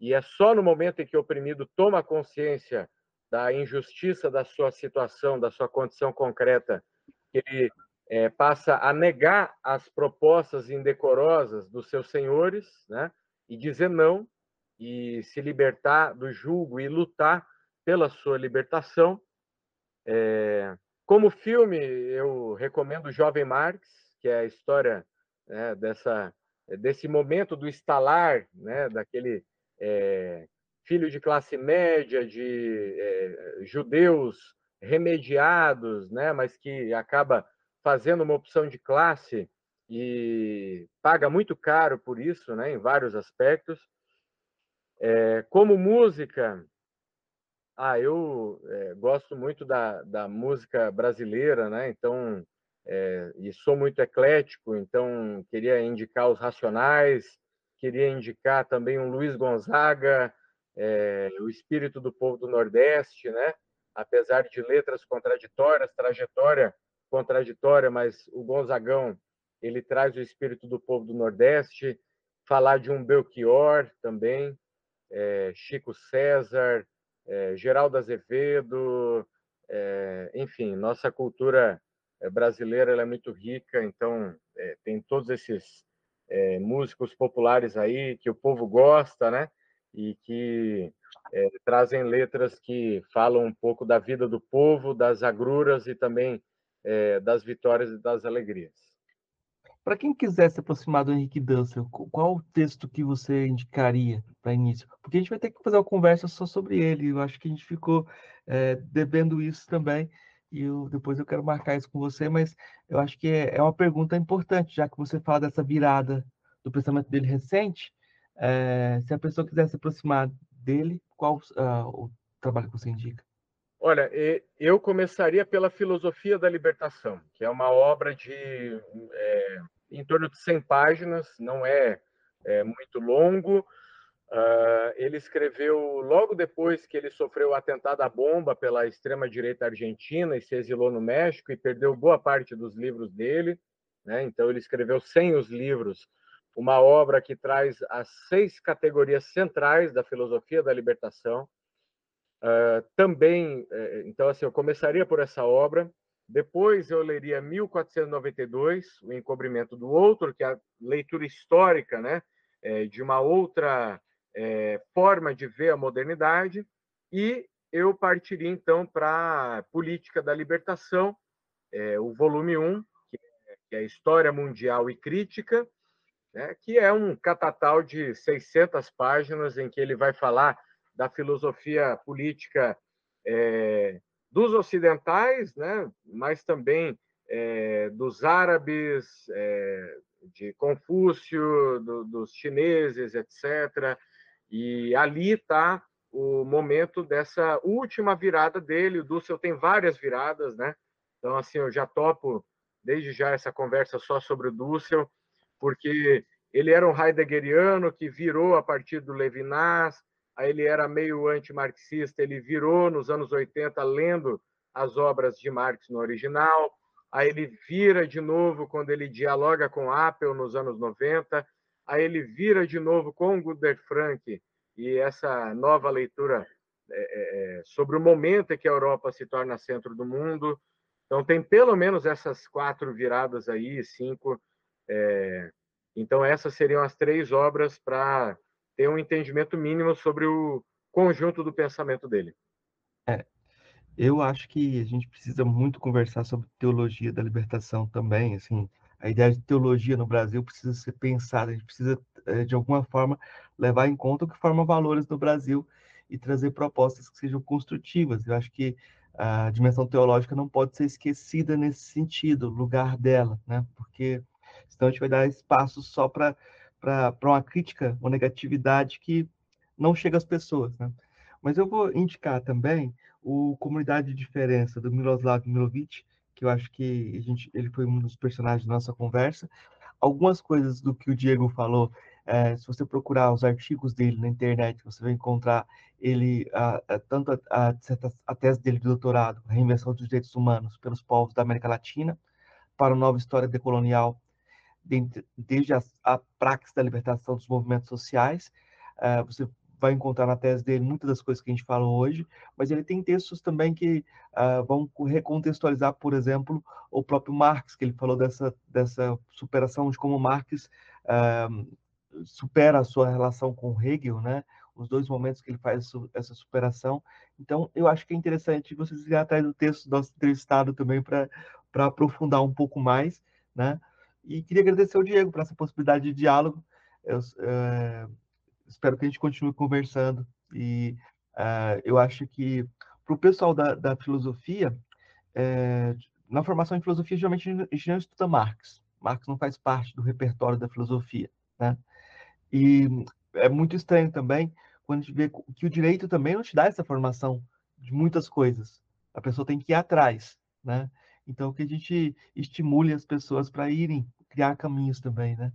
e é só no momento em que o oprimido toma consciência da injustiça da sua situação, da sua condição concreta, que ele é, passa a negar as propostas indecorosas dos seus senhores, né? E dizer não e se libertar do julgo e lutar pela sua libertação. É, como filme, eu recomendo Jovem Marx, que é a história né, dessa desse momento do estalar, né, daquele é, filho de classe média, de é, judeus remediados, né, mas que acaba fazendo uma opção de classe e paga muito caro por isso, né, em vários aspectos. É, como música, ah, eu é, gosto muito da, da música brasileira, né? Então, é, e sou muito eclético, então queria indicar os Racionais, queria indicar também um Luiz Gonzaga, é, o espírito do povo do Nordeste, né? Apesar de letras contraditórias, trajetória contraditória, mas o Gonzagão ele traz o espírito do povo do Nordeste. Falar de um Belchior também, é, Chico César, é, Geraldo Azevedo, é, enfim, nossa cultura brasileira é muito rica, então tem todos esses é, músicos populares aí que o povo gosta, né? E que trazem letras que falam um pouco da vida do povo, das agruras e também é, das vitórias e das alegrias. Para quem quiser se aproximar do Henrique Dussel, qual o texto que você indicaria para início? Porque a gente vai ter que fazer uma conversa só sobre ele. Eu acho que a gente ficou é, devendo isso também. E eu, depois eu quero marcar isso com você, mas eu acho que é, é uma pergunta importante, já que você fala dessa virada do pensamento dele recente. É, se a pessoa quiser se aproximar dele, qual uh, o trabalho que você indica? Olha, eu começaria pela Filosofia da Libertação, que é uma obra de é, em torno de 100 páginas, não é, é muito longo. Uh, ele escreveu logo depois que ele sofreu o atentado à bomba pela extrema-direita argentina e se exilou no México e perdeu boa parte dos livros dele. Né? Então, ele escreveu sem os livros uma obra que traz as seis categorias centrais da filosofia da libertação Uh, também, uh, então, assim, eu começaria por essa obra, depois eu leria 1492, O Encobrimento do Outro, que é a leitura histórica né, é, de uma outra é, forma de ver a modernidade, e eu partiria então para Política da Libertação, é, o volume 1, que é História Mundial e Crítica, né, que é um catatal de 600 páginas em que ele vai falar da filosofia política é, dos ocidentais, né, mas também é, dos árabes, é, de Confúcio, do, dos chineses, etc. E ali está o momento dessa última virada dele. O Dussel tem várias viradas, né? Então, assim, eu já topo desde já essa conversa só sobre o Dussel, porque ele era um heideggeriano que virou a partir do Levinas, aí ele era meio antimarxista, ele virou nos anos 80 lendo as obras de Marx no original, aí ele vira de novo quando ele dialoga com Apple nos anos 90, aí ele vira de novo com Guder Frank e essa nova leitura é, é, é, sobre o momento em que a Europa se torna centro do mundo. Então tem pelo menos essas quatro viradas aí, cinco. É... Então essas seriam as três obras para ter um entendimento mínimo sobre o conjunto do pensamento dele. É, eu acho que a gente precisa muito conversar sobre teologia da libertação também, assim, a ideia de teologia no Brasil precisa ser pensada, a gente precisa, eh, de alguma forma, levar em conta o que forma valores no Brasil e trazer propostas que sejam construtivas. Eu acho que a dimensão teológica não pode ser esquecida nesse sentido, lugar dela, né? Porque senão a gente vai dar espaço só para uma crítica, uma negatividade que não chega às pessoas, né? Mas eu vou indicar também o Comunidade de Diferença, do Miroslav Milovic, que eu acho que a gente, ele foi um dos personagens da nossa conversa. Algumas coisas do que o Diego falou, é, se você procurar os artigos dele na internet, você vai encontrar ele, a, a, tanto a, a, tese dele de doutorado, a Reinvenção dos Direitos Humanos pelos Povos da América Latina, para a nova história decolonial, desde a, a praxis da libertação dos movimentos sociais. Uh, você vai encontrar na tese dele muitas das coisas que a gente falou hoje, mas ele tem textos também que uh, vão recontextualizar, por exemplo, o próprio Marx, que ele falou dessa, dessa superação de como Marx uh, supera a sua relação com Hegel, né? Os dois momentos que ele faz essa superação. Então, eu acho que é interessante vocês irem atrás do texto do nosso entrevistado também para aprofundar um pouco mais, né? E queria agradecer ao Diego por essa possibilidade de diálogo. Eu, uh, espero que a gente continue conversando. E uh, eu acho que para o pessoal da, da filosofia, é, na formação em filosofia, geralmente a gente não estuda Marx. Marx não faz parte do repertório da filosofia. Né? E é muito estranho também quando a gente vê que o direito também não te dá essa formação de muitas coisas. A pessoa tem que ir atrás. Né? Então, que a gente estimule as pessoas para irem criar caminhos também, né?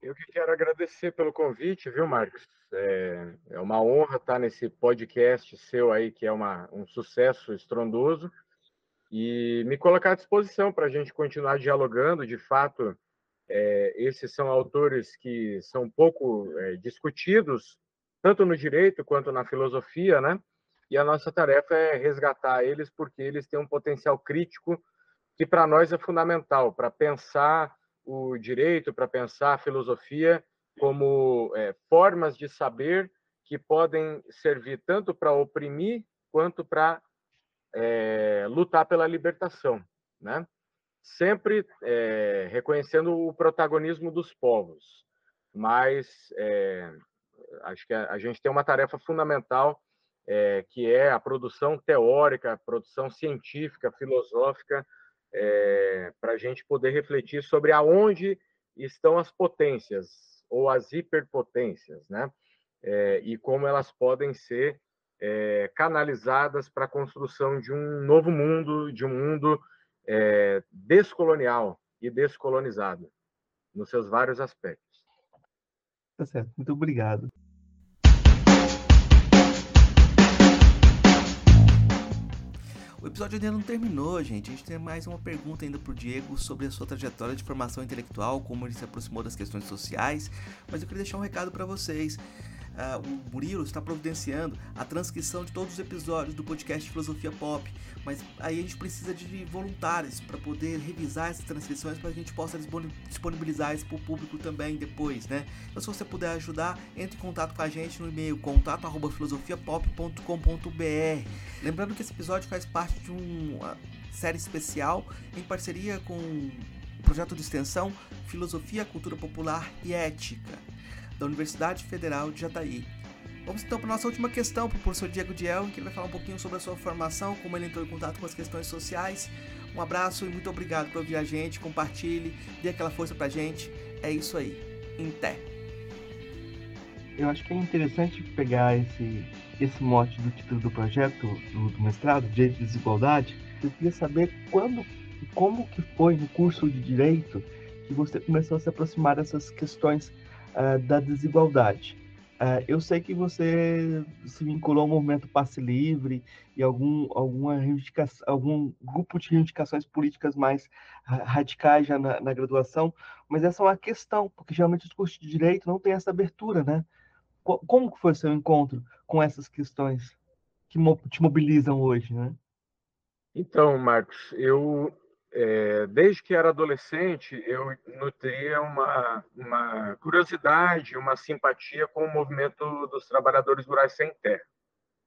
Eu que quero agradecer pelo convite, viu, Marcos? É, é, uma honra estar nesse podcast seu aí, que é uma, um sucesso estrondoso, e me colocar à disposição para a gente continuar dialogando. De fato, é, esses são autores que são pouco é, discutidos, tanto no direito quanto na filosofia, né? E a nossa tarefa é resgatar eles, porque eles têm um potencial crítico que para nós é fundamental para pensar o direito, para pensar a filosofia como é, formas de saber que podem servir tanto para oprimir quanto para é, lutar pela libertação, né? Sempre é, reconhecendo o protagonismo dos povos, mas é, acho que a, a, gente tem uma tarefa fundamental é, que é a produção teórica, a produção científica, filosófica é, para a gente poder refletir sobre aonde estão as potências ou as hiperpotências, né? É, e como elas podem ser é, canalizadas para a construção de um novo mundo, de um mundo descolonial e descolonizado, nos seus vários aspectos. Tá certo, muito obrigado. O episódio ainda não terminou, gente. A gente tem mais uma pergunta ainda pro Diego sobre a sua trajetória de formação intelectual, como ele se aproximou das questões sociais. Mas eu queria deixar um recado para vocês. Uh, o Murilo está providenciando a transcrição de todos os episódios do podcast Filosofia Pop, mas aí a gente precisa de voluntários para poder revisar essas transcrições para a gente possa disponibilizar isso para o público também depois, né? Então, se você puder ajudar, entre em contato com a gente no e-mail contato@filosofiapop.com.br. Lembrando que esse episódio faz parte de uma série especial em parceria com o projeto de extensão Filosofia, Cultura Popular e Ética da Universidade Federal de Jataí. Vamos então para a nossa última questão para o professor Diego Diel, que ele vai falar um pouquinho sobre a sua formação, como ele entrou em contato com as questões sociais. Um abraço e muito obrigado por ouvir a gente, compartilhe, dê aquela força para a gente. É isso aí. Em té. Eu acho que é interessante pegar esse, esse mote do título do projeto, do, do mestrado, Direito e Desigualdade. Eu queria saber quando, como que foi no curso de Direito que você começou a se aproximar dessas questões uh, da desigualdade. Uh, eu sei que você se vinculou ao movimento Passe Livre e algum, alguma algum grupo de reivindicações políticas mais radicais já na, na, graduação, mas essa é uma questão, porque geralmente os cursos de direito não têm essa abertura, né? Como foi o seu encontro com essas questões que te mobilizam hoje, né? Então, Marcos, eu é, desde que era adolescente, eu nutria uma, uma curiosidade, uma simpatia com o movimento dos trabalhadores rurais sem terra.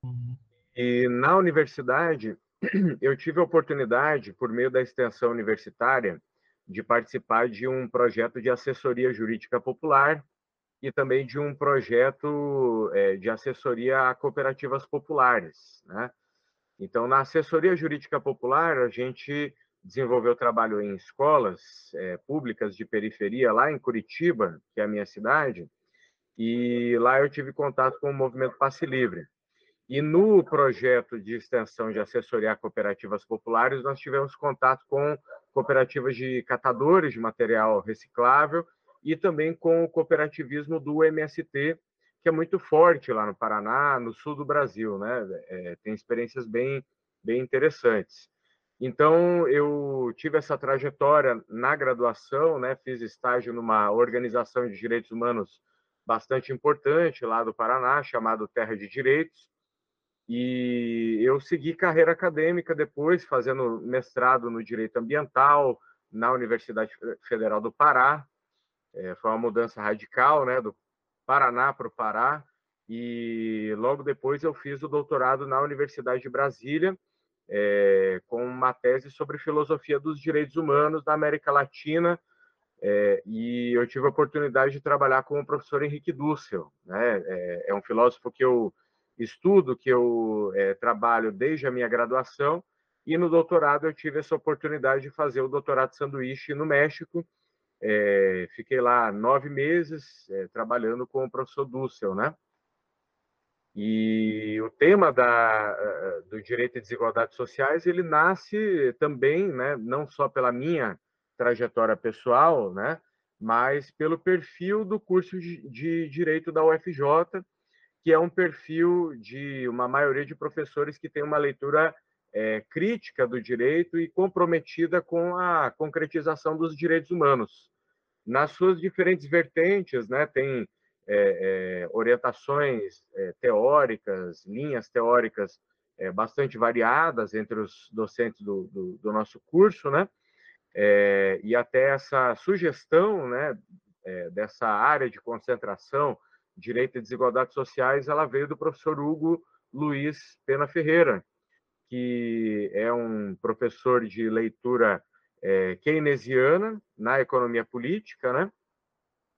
Uhum. E na universidade, eu tive a oportunidade, por meio da extensão universitária, de participar de um projeto de assessoria jurídica popular e também de um projeto é, de assessoria a cooperativas populares. Né? Então, na assessoria jurídica popular, a gente desenvolveu trabalho em escolas é, públicas de periferia lá em Curitiba, que é a minha cidade, e lá eu tive contato com o movimento Passe Livre. E no projeto de extensão de assessoria a cooperativas populares, nós tivemos contato com cooperativas de catadores de material reciclável e também com o cooperativismo do MST, que é muito forte lá no Paraná, no sul do Brasil, né? É, tem experiências bem, bem interessantes. Então, eu tive essa trajetória na graduação, né? fiz estágio numa organização de direitos humanos bastante importante lá do Paraná, chamado Terra de Direitos, e eu segui carreira acadêmica depois, fazendo mestrado no Direito Ambiental na Universidade Federal do Pará. É, foi uma mudança radical, né, do Paraná para o Pará, e logo depois eu fiz o doutorado na Universidade de Brasília, é, com uma tese sobre filosofia dos direitos humanos na América Latina, é, e eu tive a oportunidade de trabalhar com o professor Henrique Dussel. Né? É, é um filósofo que eu estudo, que eu é, trabalho desde a minha graduação, e no doutorado eu tive essa oportunidade de fazer o doutorado sanduíche no México. Fiquei lá nove meses trabalhando com o professor Dussel, né? E o tema da, eh, do direito e desigualdades sociais ele nasce também, né, não só pela minha trajetória pessoal, né, mas pelo perfil do curso de, direito da UFJ, que é um perfil de uma maioria de professores que tem uma leitura é, crítica do direito e comprometida com a concretização dos direitos humanos nas suas diferentes vertentes, né? Tem é, é, orientações é, teóricas, linhas teóricas é, bastante variadas entre os docentes do, do, do nosso curso, né? É, e até essa sugestão, né, é, dessa área de concentração, direito e desigualdades sociais, ela veio do professor Hugo Luiz Pena Ferreira, que é um professor de leitura keynesiana na economia política, né?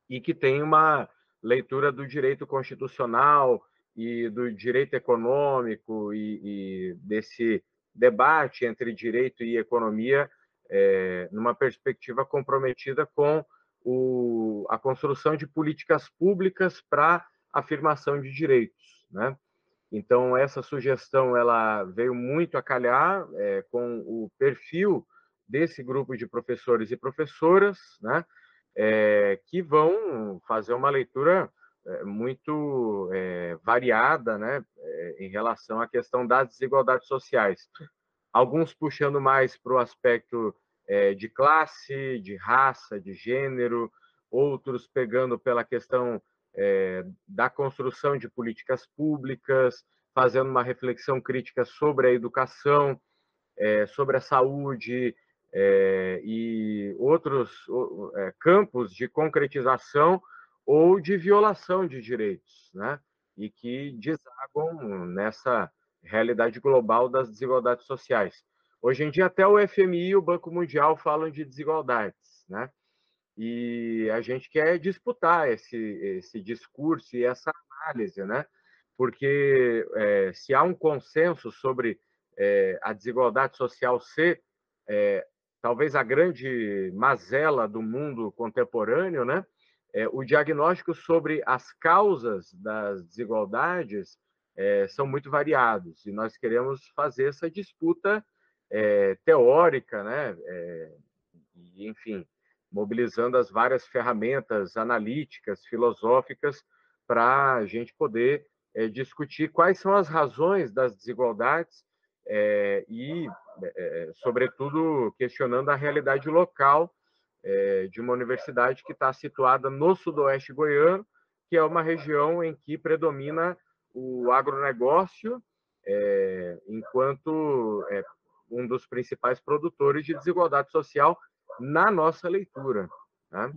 E que tem uma leitura do direito constitucional e do direito econômico e, e desse debate entre direito e economia é, numa perspectiva comprometida com o, a construção de políticas públicas para afirmação de direitos, né? Então essa sugestão ela veio muito a calhar é, com o perfil desse grupo de professores e professoras, né? É, que vão fazer uma leitura é, muito é, variada né, em relação à questão das desigualdades sociais. Alguns puxando mais para o aspecto de classe, de raça, de gênero, outros pegando pela questão é, da construção de políticas públicas, fazendo uma reflexão crítica sobre a educação, é, sobre a saúde é, e outros é, campos de concretização ou de violação de direitos, né? E que desagam nessa realidade global das desigualdades sociais. Hoje em dia, até o FMI e o Banco Mundial falam de desigualdades, né? E a gente quer disputar esse, esse discurso e essa análise, né? Porque é, se há um consenso sobre é, a desigualdade social ser é, talvez a grande mazela do mundo contemporâneo, né? É, o diagnóstico sobre as causas das desigualdades é, são muito variados e nós queremos fazer essa disputa é, teórica, né? e, enfim, mobilizando as várias ferramentas analíticas, filosóficas, para a gente poder é, discutir quais são as razões das desigualdades é, e, é, sobretudo, questionando a realidade local de uma universidade que está situada no sudoeste goiano, que é uma região em que predomina o agronegócio, enquanto um dos principais produtores de desigualdade social na nossa leitura. Né?